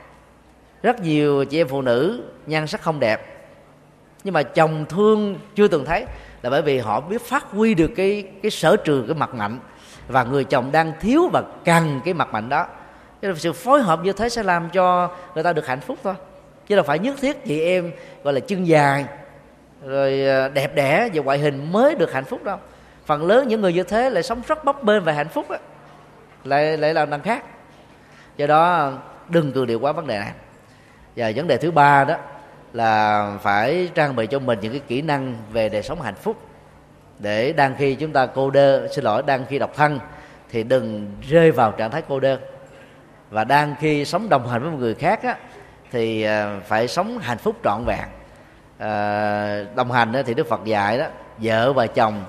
Speaker 2: rất nhiều chị em phụ nữ nhan sắc không đẹp. Nhưng mà chồng thương chưa từng thấy là bởi vì họ biết phát huy được cái cái sở trường, cái mặt mạnh. Và người chồng đang thiếu và cần cái mặt mạnh đó. Cái sự phối hợp như thế sẽ làm cho người ta được hạnh phúc thôi. Chứ đâu phải nhất thiết chị em gọi là chân dài, rồi ờ, đẹp đẽ và ngoại hình mới được hạnh phúc đâu. Phần lớn những người như thế lại sống rất bấp bênh và hạnh phúc á. Lại lại làm đằng khác. Do đó, đừng cường điệu quá vấn đề này và vấn đề thứ ba đó là phải trang bị cho mình những cái kỹ năng về đời sống hạnh phúc. Để đang khi chúng ta cô đơn xin lỗi đang khi độc thân thì đừng rơi vào trạng thái cô đơn và đang khi sống đồng hành với một người khác á, thì ờ, phải sống hạnh phúc trọn vẹn. À, đồng hành thì đức phật dạy đó vợ và chồng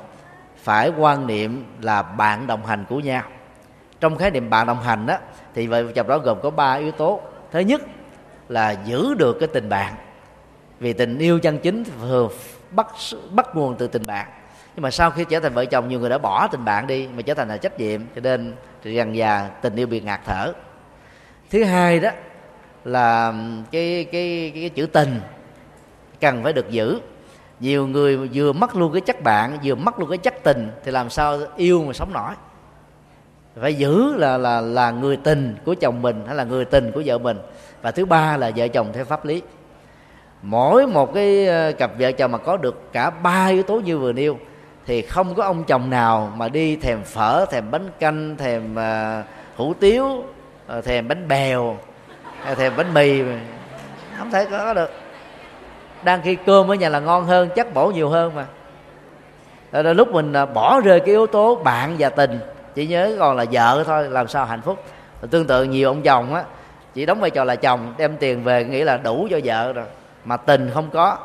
Speaker 2: phải quan niệm là bạn đồng hành của nhau. Trong khái niệm bạn đồng hành đó thì vợ chồng đó gồm có ba yếu tố. Thứ nhất là giữ được cái tình bạn. Vì tình yêu chân chính thường bắt bắt nguồn từ tình bạn. Nhưng mà sau khi trở thành vợ chồng nhiều người đã bỏ tình bạn đi mà trở thành là trách nhiệm cho nên dần già tình yêu bị ngạt thở. Thứ hai đó là cái cái cái, cái chữ tình cần phải được giữ. Nhiều người vừa mất luôn cái chất bạn vừa mất luôn cái chất tình thì làm sao yêu mà sống nổi? Phải giữ là là là người tình của chồng mình hay là người tình của vợ mình? Và thứ ba là vợ chồng theo pháp lý. Mỗi một cái ờ, cặp vợ chồng mà có được cả ba yếu tố như vừa nêu thì không có ông chồng nào mà đi thèm phở thèm bánh canh thèm uh, hủ tiếu uh, thèm bánh bèo thèm bánh mì. Không thể có được. Đang khi cơm ở nhà là ngon hơn chắc bổ nhiều hơn mà. Rồi lúc mình bỏ rơi cái yếu tố bạn và tình chỉ nhớ còn là vợ thôi làm sao hạnh phúc. Tương tự nhiều ông chồng á chỉ đóng vai trò là chồng đem tiền về nghĩ là đủ cho vợ rồi. Mà tình không có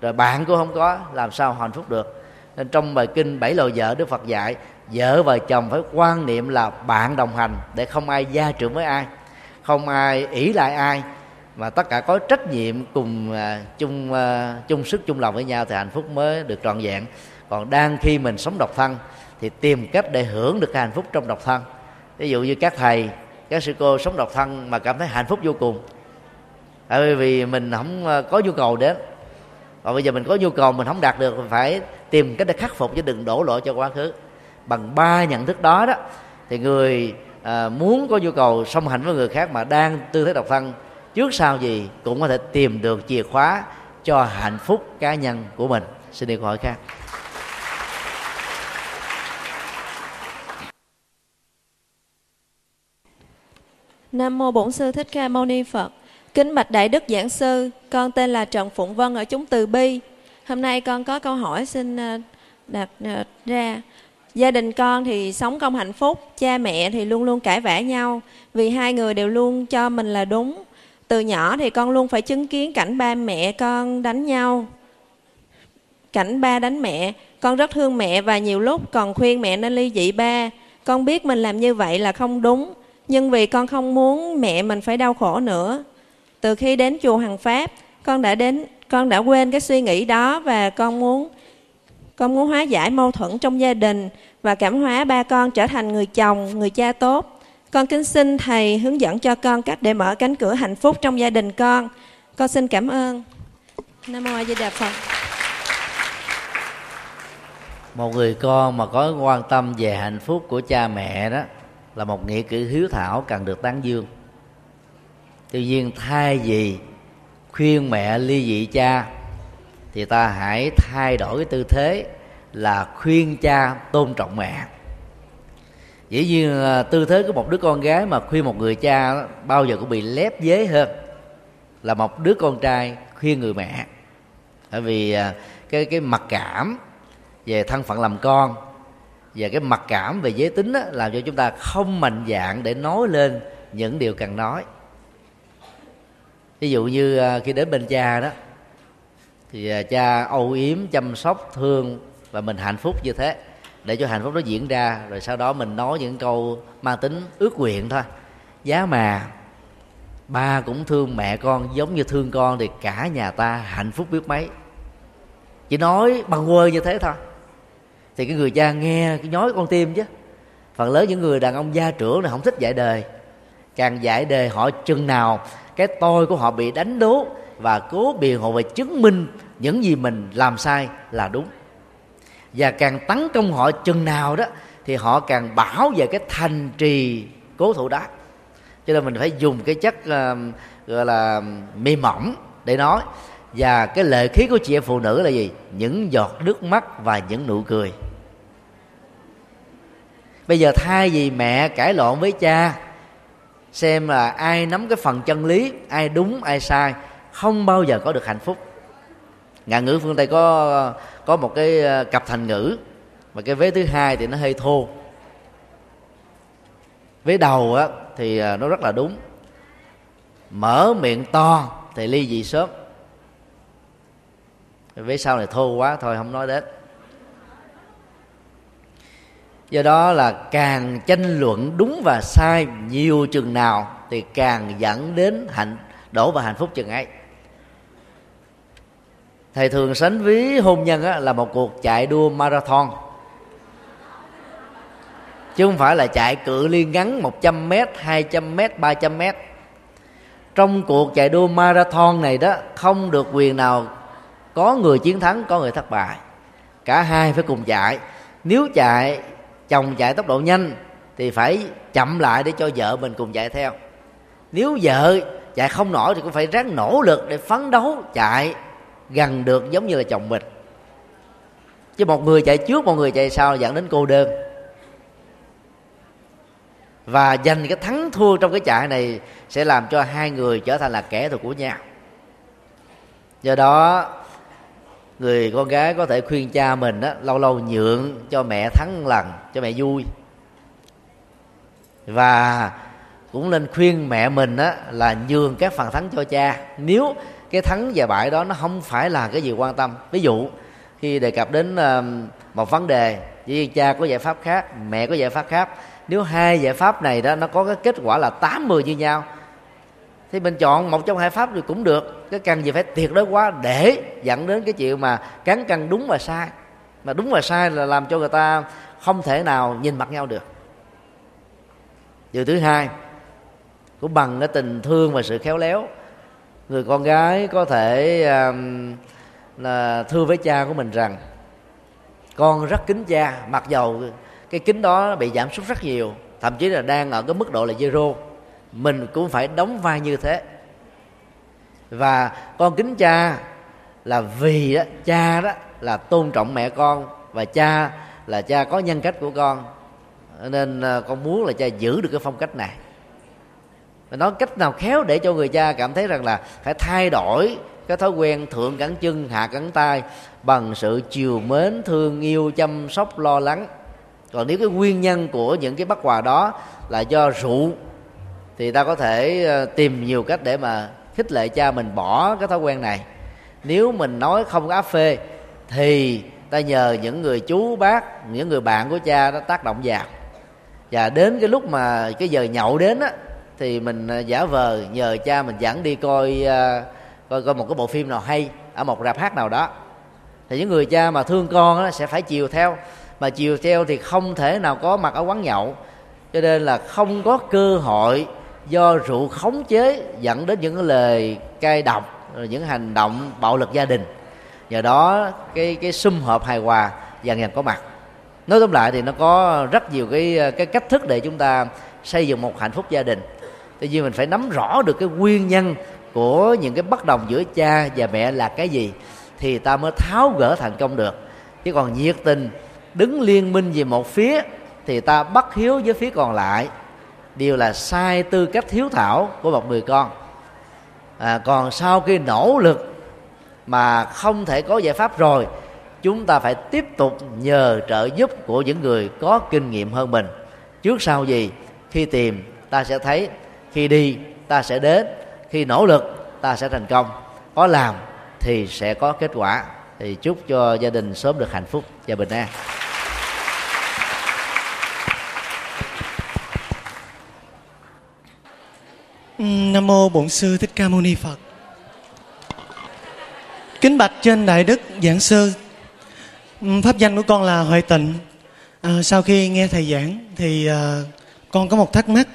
Speaker 2: rồi bạn cũng không có làm sao hạnh phúc được. Nên trong bài kinh bảy lời vợ đức phật dạy vợ và chồng phải quan niệm là bạn đồng hành để không ai gia trưởng với ai không ai ỷ lại ai. Mà tất cả có trách nhiệm cùng uh, chung uh, chung sức chung lòng với nhau thì hạnh phúc mới được trọn vẹn. Còn đang khi mình sống độc thân thì tìm cách để hưởng được cái hạnh phúc trong độc thân. Ví dụ như các thầy các sư cô sống độc thân mà cảm thấy hạnh phúc vô cùng. Tại vì mình không ờ, có nhu cầu đến. Và bây giờ mình có nhu cầu mình không đạt được mình phải tìm cách để khắc phục chứ đừng đổ lỗi cho quá khứ. Bằng ba nhận thức đó đó thì người à, muốn có nhu cầu song hành với người khác mà đang tư thế độc thân trước sau gì cũng có thể tìm được chìa khóa cho hạnh phúc cá nhân của mình. Xin đi câu hỏi khác.
Speaker 6: Nam mô Bổn sư Thích Ca Mâu Ni Phật. Kính bạch Đại Đức Giảng sư, con tên là Trần Phụng Vân ở chúng Từ Bi. Hôm nay con có câu hỏi xin à, đặt à, ra. Gia đình con thì sống không hạnh phúc, cha mẹ thì luôn luôn cãi vã nhau vì hai người đều luôn cho mình là đúng. Từ nhỏ thì con luôn phải chứng kiến cảnh ba mẹ con đánh nhau. Cảnh ba đánh mẹ, con rất thương mẹ và nhiều lúc còn khuyên mẹ nên ly dị ba. Con biết mình làm như vậy là không đúng, nhưng vì con không muốn mẹ mình phải đau khổ nữa. Từ khi đến chùa Hằng Pháp, con đã đến, con đã quên cái suy nghĩ đó và con muốn con muốn hóa giải mâu thuẫn trong gia đình và cảm hóa ba con trở thành người chồng, người cha tốt. Con kính xin thầy hướng dẫn cho con cách để mở cánh cửa hạnh phúc trong gia đình con. Con xin cảm ơn. Nam mô a di đà phật.
Speaker 2: Một người con mà có quan tâm về hạnh phúc của cha mẹ đó là một nghĩa cử hiếu thảo cần được tán dương. Tuy nhiên, thay vì khuyên mẹ ly dị cha, thì ta hãy thay đổi cái tư thế là khuyên cha tôn trọng mẹ. Dĩ nhiên tư thế của một đứa con gái mà khuyên một người cha bao giờ cũng bị lép dế hơn là một đứa con trai khuyên người mẹ. Bởi vì à, cái cái mặc cảm về thân phận làm con và cái mặc cảm về giới tính đó, làm cho chúng ta không mạnh dạng để nói lên những điều cần nói. Ví dụ như à, khi đến bên cha đó thì à, cha âu yếm chăm sóc thương và mình hạnh phúc như thế để cho hạnh phúc đó diễn ra rồi sau đó mình nói những câu mang tính ước nguyện thôi. Giá mà ba cũng thương mẹ con giống như thương con thì cả nhà ta hạnh phúc biết mấy. Chỉ nói bằng quơ như thế thôi thì cái người cha nghe cái nhói con tim chứ. Phần lớn những người đàn ông gia trưởng này không thích dạy đời càng dạy đề họ chừng nào cái tôi của họ bị đánh đố và cố biện hộ về chứng minh những gì mình làm sai là đúng. Và càng tấn công họ chừng nào đó thì họ càng bảo vệ cái thành trì cố thủ đó. Cho nên mình phải dùng cái chất uh, gọi là mềm mỏng để nói và cái lệ khí của chị em phụ nữ là gì? Những giọt nước mắt và những nụ cười. Bây giờ thay vì mẹ cãi lộn với cha, xem là ai nắm cái phần chân lý, ai đúng, ai sai, không bao giờ có được hạnh phúc. Ngạn ngữ phương tây có có một cái ờ, cặp thành ngữ, mà cái vế thứ hai thì nó hơi thô. Vế đầu á thì ờ, nó rất là đúng. Mở miệng to thì ly dị sớm vế sau này thô quá thôi không nói đến. Do đó là càng tranh luận đúng và sai nhiều chừng nào thì càng dẫn đến hạnh đổ và hạnh phúc chừng ấy. Thầy thường sánh ví hôn nhân á, là một cuộc chạy đua marathon. Chứ không phải là chạy cự ly ngắn 100 m 200 m 300 m trong cuộc chạy đua marathon này đó không được quyền nào có người chiến thắng, có người thất bại. Cả hai phải cùng chạy. Nếu chạy, chồng chạy tốc độ nhanh, thì phải chậm lại để cho vợ mình cùng chạy theo. Nếu vợ chạy không nổi thì cũng phải ráng nỗ lực để phấn đấu chạy gần được giống như là chồng mình. Chứ một người chạy trước, một người chạy sau dẫn đến cô đơn. Và giành cái thắng thua trong cái chạy này sẽ làm cho hai người trở thành là kẻ thù của nhau. Do đó người con gái có thể khuyên cha mình đó lâu lâu nhượng cho mẹ thắng lần, cho mẹ vui. Và cũng nên khuyên mẹ mình á, là nhường các phần thắng cho cha. Nếu cái thắng và bại đó nó không phải là cái gì quan tâm. Ví dụ, khi đề cập đến một vấn đề chỉ cha có giải pháp khác, mẹ có giải pháp khác, nếu hai giải pháp này đó nó có cái kết quả là 80 như nhau thì mình chọn một trong hai pháp thì cũng được. Cái cần gì phải tuyệt đối quá để dẫn đến cái chuyện mà cán cân đúng và sai. Mà đúng và sai là làm cho người ta không thể nào nhìn mặt nhau được. Điều thứ hai cũng bằng cái tình thương và sự khéo léo người con gái có thể um, là thưa với cha của mình rằng con rất kính cha mặc dầu cái kính đó bị giảm sút rất nhiều thậm chí là đang ở cái mức độ là zero mình cũng phải đóng vai như thế. Và con kính cha là vì đó, cha đó là tôn trọng mẹ con và cha là cha có nhân cách của con. Nên ờ, con muốn là cha giữ được cái phong cách này. Và nói cách nào khéo để cho người cha cảm thấy rằng là phải thay đổi cái thói quen thượng cẳng chân hạ cẳng tay bằng sự chiều mến thương yêu chăm sóc lo lắng. Còn nếu cái nguyên nhân của những cái bắt quà đó là do rượu thì ta có thể ờ, tìm nhiều cách để mà khích lệ cha mình bỏ cái thói quen này. Nếu mình nói không có áp phê thì ta nhờ những người chú bác những người bạn của cha đó tác động vào. Và đến cái lúc mà cái giờ nhậu đến á thì mình ờ, giả vờ nhờ cha mình dẫn đi coi ờ, coi coi một cái bộ phim nào hay ở một rạp hát nào đó. Thì những người cha mà thương con á, sẽ phải chiều theo. Mà chiều theo thì không thể nào có mặt ở quán nhậu. Cho nên là không có cơ hội do rượu khống chế dẫn đến những lời cay độc những hành động bạo lực gia đình. Nhờ đó, cái cái sum họp hài hòa dần dần có mặt. Nói tóm lại thì nó có rất nhiều cái cái cách thức để chúng ta xây dựng một hạnh phúc gia đình. Tuy nhiên mình phải nắm rõ được cái nguyên nhân của những cái bất đồng giữa cha và mẹ là cái gì thì ta mới tháo gỡ thành công được. Chứ còn nhiệt tình, đứng liên minh về một phía thì ta bắt hiếu với phía còn lại đều là sai tư cách hiếu thảo của một người con. À, còn sau khi nỗ lực mà không thể có giải pháp rồi chúng ta phải tiếp tục nhờ trợ giúp của những người có kinh nghiệm hơn mình. Trước sau gì? Khi tìm ta sẽ thấy. Khi đi ta sẽ đến. Khi nỗ lực ta sẽ thành công. Có làm thì sẽ có kết quả. Thì chúc cho gia đình sớm được hạnh phúc. Và bình an.
Speaker 7: Nam mô Bổn sư Thích Ca Mâu Ni Phật. Kính bạch trên đại đức giảng sư ừ, Pháp danh của con là Huệ Tịnh. À, sau khi nghe thầy giảng thì à, con có một thắc mắc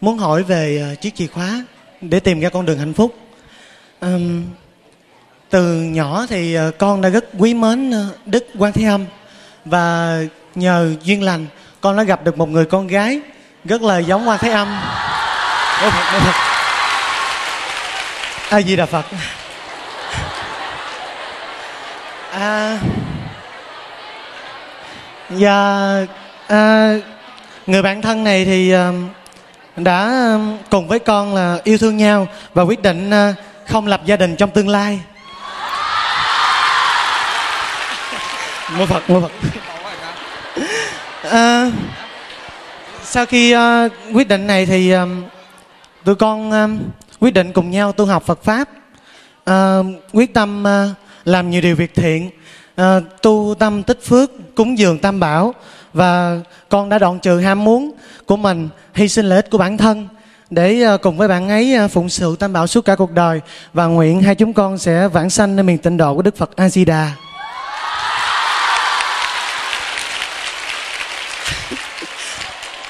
Speaker 7: muốn hỏi về à, chiếc chìa khóa để tìm ra con đường hạnh phúc. À, từ nhỏ thì à, con đã rất quý mến à, Đức Quan Thế Âm và nhờ duyên lành con đã gặp được một người con gái rất là giống Quan Thế Âm. Mô thật, mô A Di Đà Phật. À, và à, người bạn thân này thì à, đã cùng với con là yêu thương nhau và quyết định à, không lập gia đình trong tương lai. mua Phật, mua Phật. À, sau khi à, quyết định này thì tụi con quyết định cùng nhau tu học Phật pháp, à, quyết tâm à, làm nhiều điều việc thiện, à, tu tâm tích phước, cúng dường tam bảo và con đã đoạn trừ ham muốn của mình, hy sinh lợi ích của bản thân để cùng với bạn ấy phụng sự tam bảo suốt cả cuộc đời và nguyện hai chúng con sẽ vãng sanh nơi miền tịnh độ của Đức Phật A Di Đà.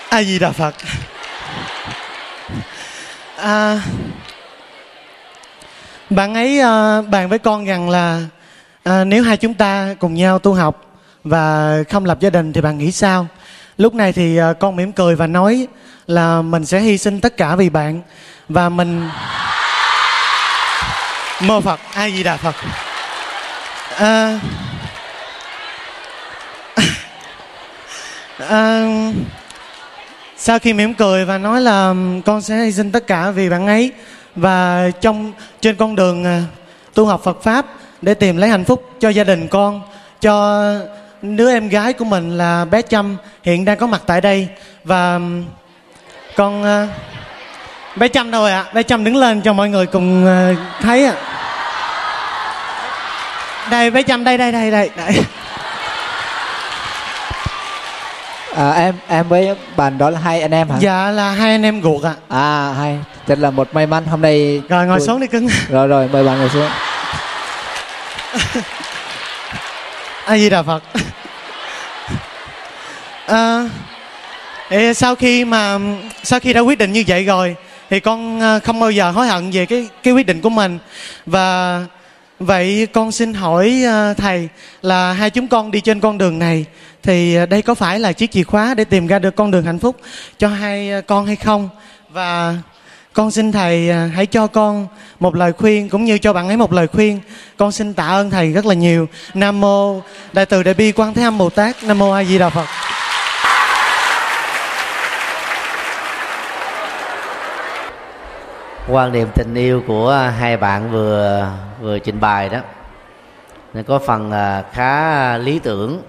Speaker 7: A Di Đà Phật. À, bạn ấy uh, bàn với con rằng là uh, nếu hai chúng ta cùng nhau tu học và không lập gia đình thì bạn nghĩ sao? Lúc này thì uh, con mỉm cười và nói là mình sẽ hy sinh tất cả vì bạn và mình mô Phật ai Di Đà Phật. À, à, sau khi mỉm cười và nói là con sẽ hy sinh tất cả vì bạn ấy và trong trên con đường à, tu học Phật pháp để tìm lấy hạnh phúc cho gia đình con cho đứa em gái của mình là bé Trâm hiện đang có mặt tại đây. Và con à, bé Trâm đâu rồi ạ? Bé Trâm đứng lên cho mọi người cùng à, thấy ạ. Đây bé Trâm đây đây đây đây, đây.
Speaker 8: À, em em với bạn đó là hai anh em hả?
Speaker 7: dạ là hai anh em ruột ạ.
Speaker 8: À hai, thật là một may mắn hôm nay.
Speaker 7: rồi ngồi
Speaker 8: tôi-
Speaker 7: xuống đi cưng
Speaker 8: Rồi rồi mời bạn ngồi xuống.
Speaker 7: a di đà phật à, sau khi mà sau khi đã quyết định như vậy rồi thì con à, không bao giờ hối hận về cái cái quyết định của mình và vậy con xin hỏi à, thầy là hai chúng con đi trên con đường này thì đây có phải là chiếc chìa khóa để tìm ra được con đường hạnh phúc cho hai à, con hay không và con xin thầy à, hãy cho con một lời khuyên cũng như cho bạn ấy một lời khuyên. Con xin tạ ơn thầy rất là nhiều. Nam mô đại từ đại bi quan thế âm bồ tát. Nam mô a di đà phật.
Speaker 2: Quan niệm tình yêu của hai bạn vừa vừa trình bày đó, nó có phần à, khá lý tưởng.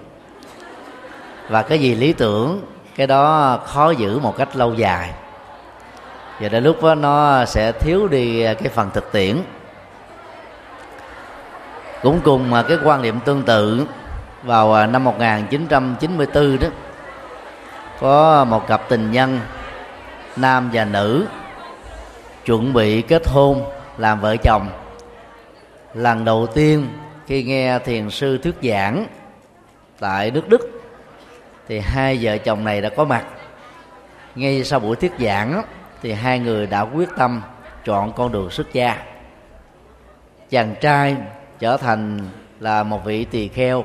Speaker 2: Và cái gì lý tưởng, cái đó khó giữ một cách lâu dài và đến lúc đó nó sẽ thiếu đi à, cái phần thực tiễn. Cũng cùng mà cái quan niệm tương tự, vào à, năm 1994 đó, có một cặp tình nhân, nam và nữ, chuẩn bị kết hôn, làm vợ chồng. Lần đầu tiên khi nghe thiền sư thuyết giảng tại nước đức, thì hai vợ chồng này đã có mặt. Ngay sau buổi thuyết giảng đó thì hai người đã quyết tâm chọn con đường xuất gia. Chàng trai trở thành là một vị tỳ kheo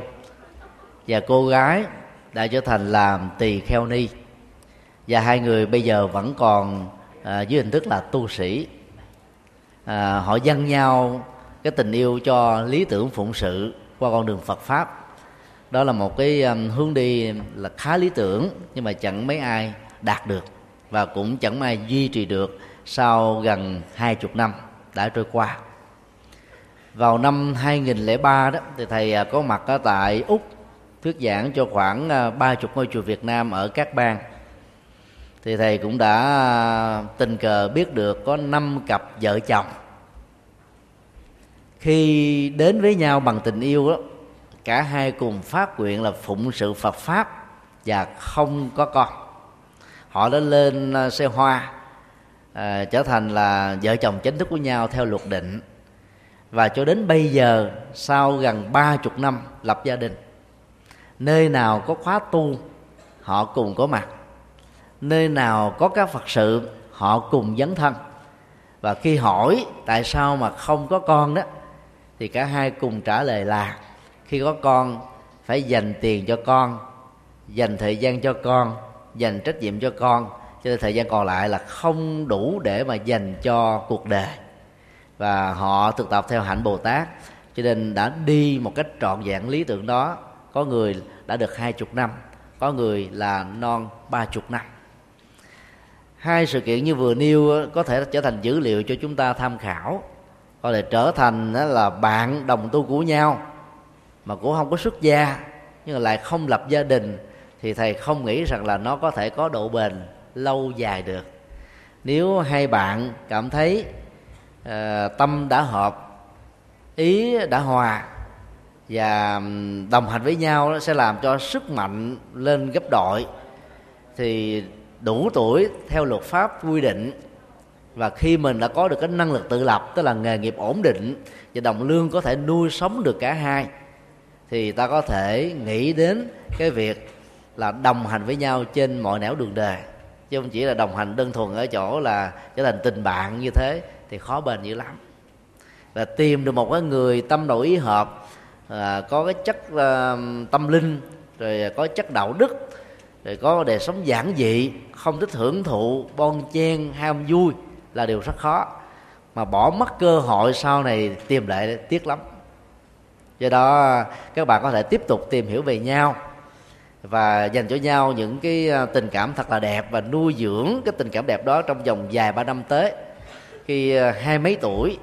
Speaker 2: và cô gái đã trở thành làm tỳ kheo ni. Và hai người bây giờ vẫn còn à, dưới hình thức là tu sĩ. À, họ dâng nhau cái tình yêu cho lý tưởng phụng sự qua con đường Phật pháp. Đó là một cái um, hướng đi là khá lý tưởng nhưng mà chẳng mấy ai đạt được và cũng chẳng may ai duy trì được sau gần hai chục năm đã trôi qua. Vào năm 2003 đó thì thầy à, có mặt ở tại Úc thuyết giảng cho khoảng à, ba chục ngôi chùa Việt Nam ở các bang. Thì thầy cũng đã à, tình cờ biết được có năm cặp vợ chồng. Khi đến với nhau bằng tình yêu đó cả hai cùng phát nguyện là phụng sự Phật pháp và không có con họ đã lên à, xe hoa à, trở thành là vợ chồng chính thức của nhau theo luật định. Và cho đến bây giờ sau gần ba chục năm lập gia đình nơi nào có khóa tu họ cùng có mặt. Nơi nào có các phật sự họ cùng dấn thân. Và khi hỏi tại sao mà không có con đó thì cả hai cùng trả lời là khi có con phải dành tiền cho con dành thời gian cho con dành trách nhiệm cho con. Cho nên thời gian còn lại là không đủ để mà dành cho cuộc đời. Và họ thực tập theo hạnh bồ tát. Cho nên đã đi một cách trọn vẹn lý tưởng đó, có người đã được hai chục năm, có người là non ba chục năm. Hai sự kiện như vừa nêu có thể trở thành dữ liệu cho chúng ta tham khảo. Có thể trở thành là bạn đồng tu của nhau, mà cũng không có xuất gia, nhưng mà lại không lập gia đình thì thầy không nghĩ rằng là nó có thể có độ bền lâu dài được. Nếu hai bạn cảm thấy uh, tâm đã hợp ý đã hòa và đồng hành với nhau sẽ làm cho sức mạnh lên gấp đội. Thì đủ tuổi theo luật pháp quy định và khi mình đã có được cái năng lực tự lập tức là nghề nghiệp ổn định và đồng lương có thể nuôi sống được cả hai thì ta có thể nghĩ đến cái việc là đồng hành với nhau trên mọi nẻo đường đời. Chứ không chỉ là đồng hành đơn thuần ở chỗ là trở thành tình bạn như thế thì khó bền dữ lắm. Là tìm được một cái người tâm đầu ý hợp à, có cái chất à, tâm linh rồi có chất đạo đức rồi có đời sống giản dị không thích hưởng thụ bon chen ham vui là điều rất khó. Mà bỏ mất cơ hội sau này tìm lại tiếc lắm. Do đó các bạn có thể tiếp tục tìm hiểu về nhau và dành cho nhau những cái ờ, tình cảm thật là đẹp và nuôi dưỡng cái tình cảm đẹp đó trong vòng vài ba năm tới. Khi ờ, hai mấy tuổi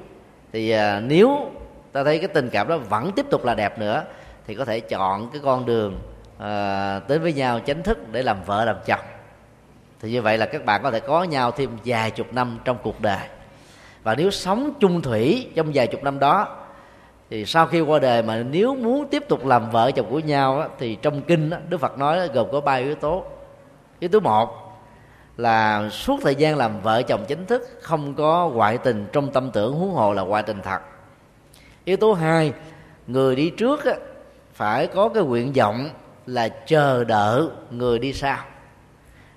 Speaker 2: thì ờ, nếu ta thấy cái tình cảm đó vẫn tiếp tục là đẹp nữa thì có thể chọn cái con đường à, đến với nhau chính thức để làm vợ làm chồng. Thì như vậy là các bạn có thể có nhau thêm vài chục năm trong cuộc đời. Và nếu sống chung thủy trong vài chục năm đó thì sau khi qua đời mà nếu muốn tiếp tục làm vợ chồng của nhau á, thì trong kinh á, đức phật nói gồm có ba yếu tố. Yếu tố một là suốt thời gian làm vợ chồng chính thức không có ngoại tình trong tâm tưởng huống hồ là ngoại tình thật. Yếu tố hai người đi trước á, phải có cái nguyện vọng là chờ đợi người đi sau.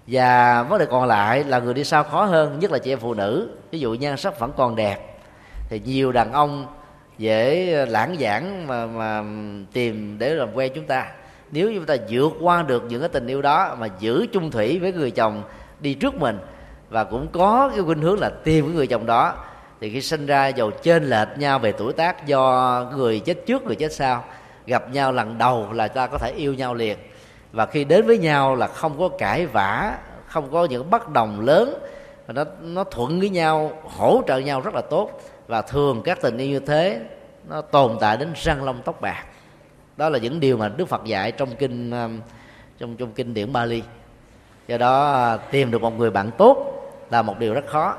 Speaker 2: Và vấn đề còn lại là người đi sau khó hơn nhất là chị em phụ nữ. Ví dụ nhan sắc vẫn còn đẹp thì nhiều đàn ông dễ ờ, lãng giảng mà mà tìm để làm quen chúng ta. Nếu chúng ta vượt qua được những cái tình yêu đó mà giữ chung thủy với người chồng đi trước mình và cũng có cái khuynh hướng là tìm cái người chồng đó, thì khi sinh ra dầu trên lệch nhau về tuổi tác do người chết trước, người chết sau, gặp nhau lần đầu là ta có thể yêu nhau liền. Và khi đến với nhau là không có cãi vã, không có những bất đồng lớn và nó nó thuận với nhau, hỗ trợ nhau rất là tốt và thường các tình yêu như thế, nó tồn tại đến răng long tóc bạc. Đó là những điều mà đức phật dạy trong kinh um, trong trong kinh điển bali. Do đó à, tìm được một người bạn tốt là một điều rất khó.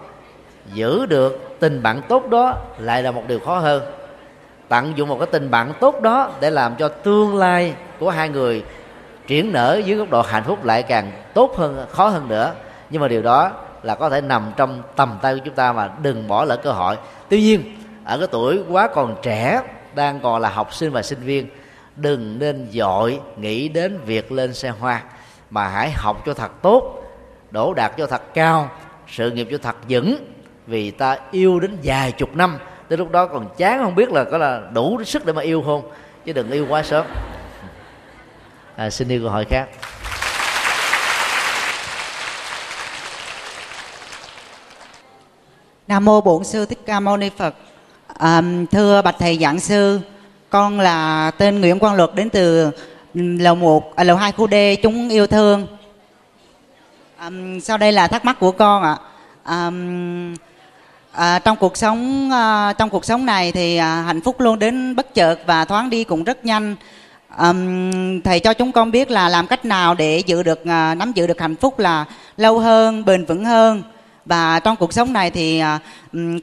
Speaker 2: Giữ được tình bạn tốt đó lại là một điều khó hơn. Tận dụng một cái tình bạn tốt đó để làm cho tương lai của hai người triển nở dưới góc độ hạnh phúc lại càng tốt hơn, khó hơn nữa. Nhưng mà điều đó là có thể nằm trong tầm tay của chúng ta mà đừng bỏ lỡ cơ hội. Tuy nhiên ở cái tuổi quá còn trẻ đang còn là học sinh và sinh viên đừng nên dội nghĩ đến việc lên xe hoa mà hãy học cho thật tốt đổ đạt cho thật cao sự nghiệp cho thật vững vì ta yêu đến vài chục năm. Tới lúc đó còn chán không biết là có là đủ sức để mà yêu không chứ đừng yêu quá sớm. À, xin yêu câu hỏi khác.
Speaker 9: Nam mô Bổn sư Thích Ca Mâu Ni Phật. À, thưa bạch thầy giảng sư, con là tên Nguyễn Quang Luật đến từ lầu 1 à, lầu 2 khu D chúng yêu thương. À, sau đây là thắc mắc của con ạ. À. À, trong cuộc sống à, trong cuộc sống này thì à, hạnh phúc luôn đến bất chợt và thoáng đi cũng rất nhanh à, thầy cho chúng con biết là làm cách nào để giữ được à, nắm giữ được hạnh phúc là lâu hơn bền vững hơn và trong cuộc sống này thì à,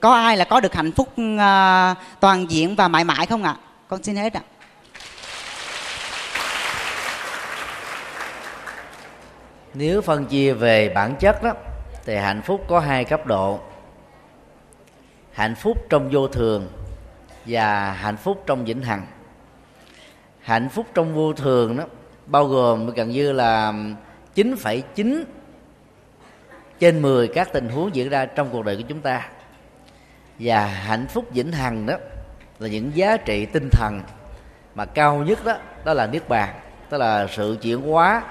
Speaker 9: có ai là có được hạnh phúc à, toàn diện và mãi mãi không ạ? Con xin hết ạ.
Speaker 2: Nếu phân chia về bản chất đó thì hạnh phúc có hai cấp độ. Hạnh phúc trong vô thường và hạnh phúc trong vĩnh hằng. Hạnh phúc trong vô thường đó bao gồm gần như là 9,9 trên 10 các tình huống diễn ra trong cuộc đời của chúng ta. Và hạnh phúc vĩnh hằng đó là những giá trị tinh thần mà cao nhất đó đó là niết bàn tức là sự chuyển hóa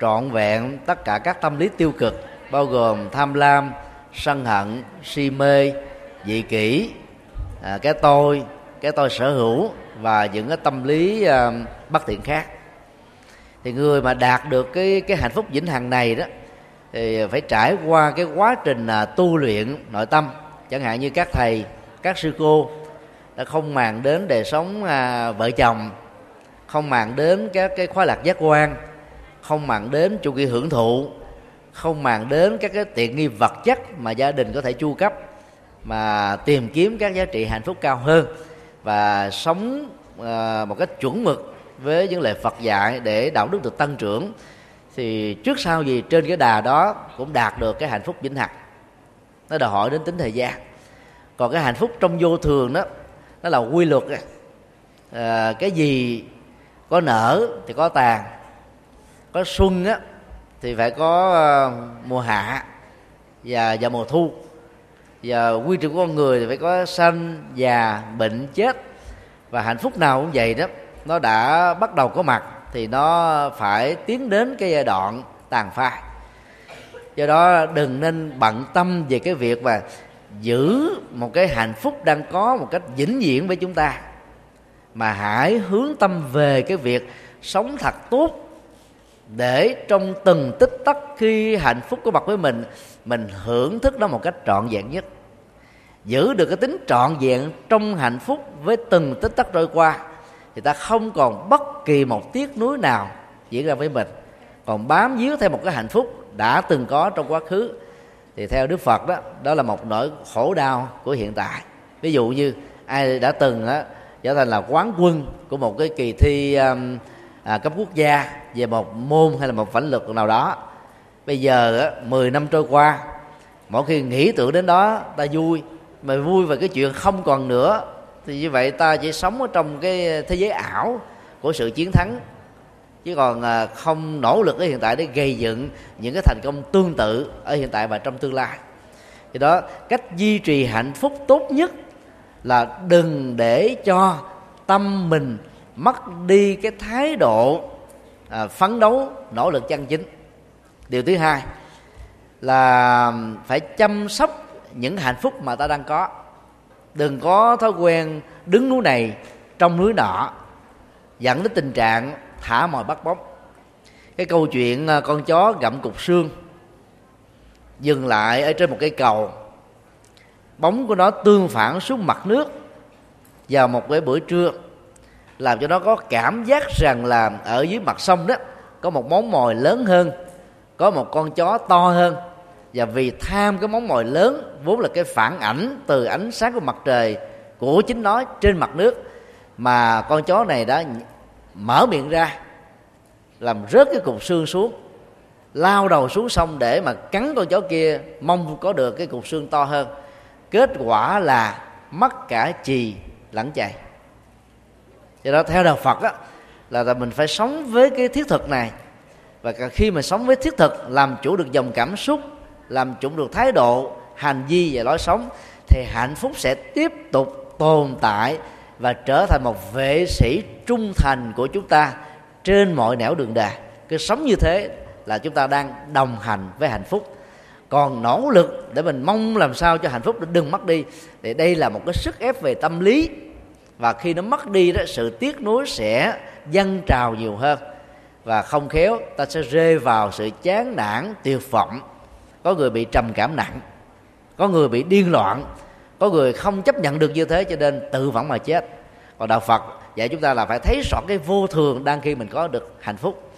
Speaker 2: trọn vẹn tất cả các tâm lý tiêu cực bao gồm tham lam sân hận si mê dị kỷ à, cái tôi cái tôi sở hữu và những cái tâm lý à, bất thiện khác. Thì người mà đạt được cái cái hạnh phúc vĩnh hằng này đó thì phải trải qua cái quá trình à, tu luyện nội tâm. Chẳng hạn như các thầy các sư cô đã không màng đến đời sống à, vợ chồng không màng đến các cái khóa lạc giác quan không màng đến chu kỳ hưởng thụ không màng đến các cái tiện nghi vật chất mà gia đình có thể chu cấp mà tìm kiếm các giá trị hạnh phúc cao hơn và sống à, một cách chuẩn mực với những lời Phật dạy để đạo đức được tăng trưởng thì trước sau gì trên cái đà đó cũng đạt được cái hạnh phúc vĩnh hằng. Nó đòi hỏi đến tính thời gian. Còn cái hạnh phúc trong vô thường đó nó là quy luật à, cái gì có nở thì có tàn có xuân á thì phải có ờ, mùa hạ và và mùa thu. Và quy trình của con người thì phải có sanh già bệnh chết. Và hạnh phúc nào cũng vậy đó nó đã bắt đầu có mặt thì nó phải tiến đến cái giai đoạn tàn phai. Do đó đừng nên bận tâm về cái việc mà giữ một cái hạnh phúc đang có một cách vĩnh viễn với chúng ta, mà hãy hướng tâm về cái việc sống thật tốt để trong từng tích tắc khi hạnh phúc có mặt với mình mình hưởng thức nó một cách trọn vẹn nhất. Giữ được cái tính trọn vẹn trong hạnh phúc với từng tích tắc trôi qua thì ta không còn bất kỳ một tiếc nuối nào diễn ra với mình. Còn bám víu theo một cái hạnh phúc đã từng có trong quá khứ thì theo đức phật đó đó là một nỗi khổ đau của hiện tại. Ví dụ như ai đã từng á, trở thành là quán quân của một cái kỳ thi um, à, cấp quốc gia về một môn hay là một phản lực nào đó. Bây giờ á, 10 năm trôi qua mỗi khi nghĩ tưởng đến đó ta vui. Mà vui về cái chuyện không còn nữa thì như vậy ta chỉ sống ở trong cái thế giới ảo của sự chiến thắng. Chứ còn à, không nỗ lực ở hiện tại để gây dựng những cái thành công tương tự ở hiện tại và trong tương lai. Thì đó cách duy trì hạnh phúc tốt nhất là đừng để cho tâm mình mất đi cái thái độ à, phấn đấu nỗ lực chân chính. Điều thứ hai là phải chăm sóc những hạnh phúc mà ta đang có đừng có thói quen đứng núi này trong núi nọ, dẫn đến tình trạng thả mồi bắt bóng. Cái câu chuyện ờ, con chó gặm cục xương, dừng lại ở trên một cây cầu. Bóng của nó tương phản xuống mặt nước vào một cái bữa trưa, làm cho nó có cảm giác rằng là ở dưới mặt sông đó, có một món mồi lớn hơn, có một con chó to hơn và vì tham cái món mồi lớn, vốn là cái phản ảnh từ ánh sáng của mặt trời của chính nó trên mặt nước, mà con chó này đã mở miệng ra, làm rớt cái cục xương xuống, lao đầu xuống sông để mà cắn con chó kia, mong có được cái cục xương to hơn. Kết quả là mất cả chì lẫn chày. Do đó, theo đạo phật á, là mình phải sống với cái thiết thực này. Và khi mà sống với thiết thực, làm chủ được dòng cảm xúc làm chủ được thái độ, hành vi và lối sống, thì hạnh phúc sẽ tiếp tục tồn tại và trở thành một vệ sĩ trung thành của chúng ta trên mọi nẻo đường đời cứ sống như thế là chúng ta đang đồng hành với hạnh phúc. Còn nỗ lực để mình mong làm sao cho hạnh phúc đừng mất đi, thì đây là một cái sức ép về tâm lý. Và khi nó mất đi đó, sự tiếc nuối sẽ dâng trào nhiều hơn. Và không khéo, ta sẽ rơi vào sự chán nản, tuyệt vọng có người bị trầm cảm nặng có người bị điên loạn có người không chấp nhận được như thế cho nên tự vẫn mà chết. Còn đạo phật dạy chúng ta là phải thấy rõ cái vô thường đang khi mình có được hạnh phúc.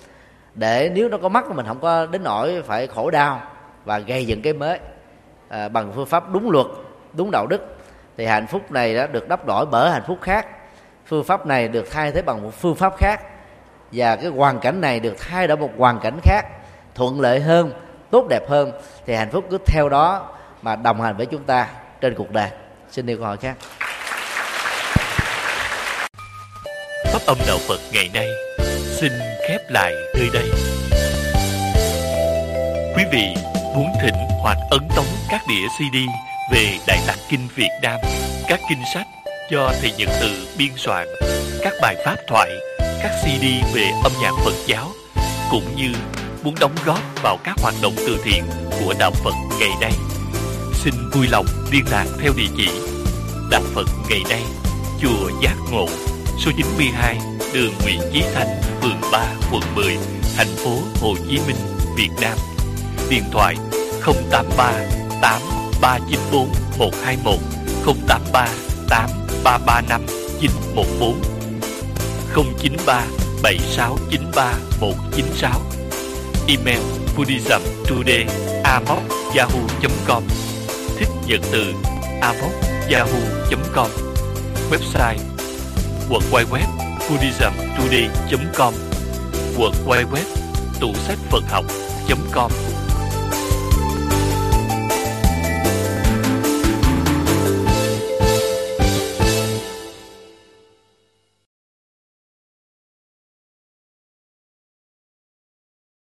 Speaker 2: Để nếu nó có mắt mình không có đến nỗi phải khổ đau và gây dựng cái mới à, bằng phương pháp đúng luật đúng đạo đức thì hạnh phúc này đã được đắp đổi bởi hạnh phúc khác. Phương pháp này được thay thế bằng một phương pháp khác và cái hoàn cảnh này được thay đổi một hoàn cảnh khác thuận lợi hơn tốt đẹp hơn thì hạnh phúc cứ theo đó mà đồng hành với chúng ta trên cuộc đời xin điều câu hỏi khác
Speaker 10: pháp âm đạo phật ngày nay xin khép lại nơi đây. Quý vị muốn thỉnh hoặc ấn tống các đĩa CD về Đại Tạng Kinh Việt Nam, các kinh sách do Thầy Nhật Từ biên soạn, các bài pháp thoại, các CD về âm nhạc Phật giáo, cũng như muốn đóng góp vào các hoạt động từ thiện của Đạo Phật ngày nay. Xin vui lòng liên lạc theo địa chỉ Đạo Phật ngày nay, Chùa Giác Ngộ, số 92, đường Nguyễn Chí Thanh, phường 3, quận 10, thành phố Hồ Chí Minh, Việt Nam. Điện thoại 083 8394 121 083 8335 914 093 7693 196 Email buddhismtoday yahoo.com Thích nhận từ yahoo.com Website www buddhismtoday.com www tủ sách Phật học.com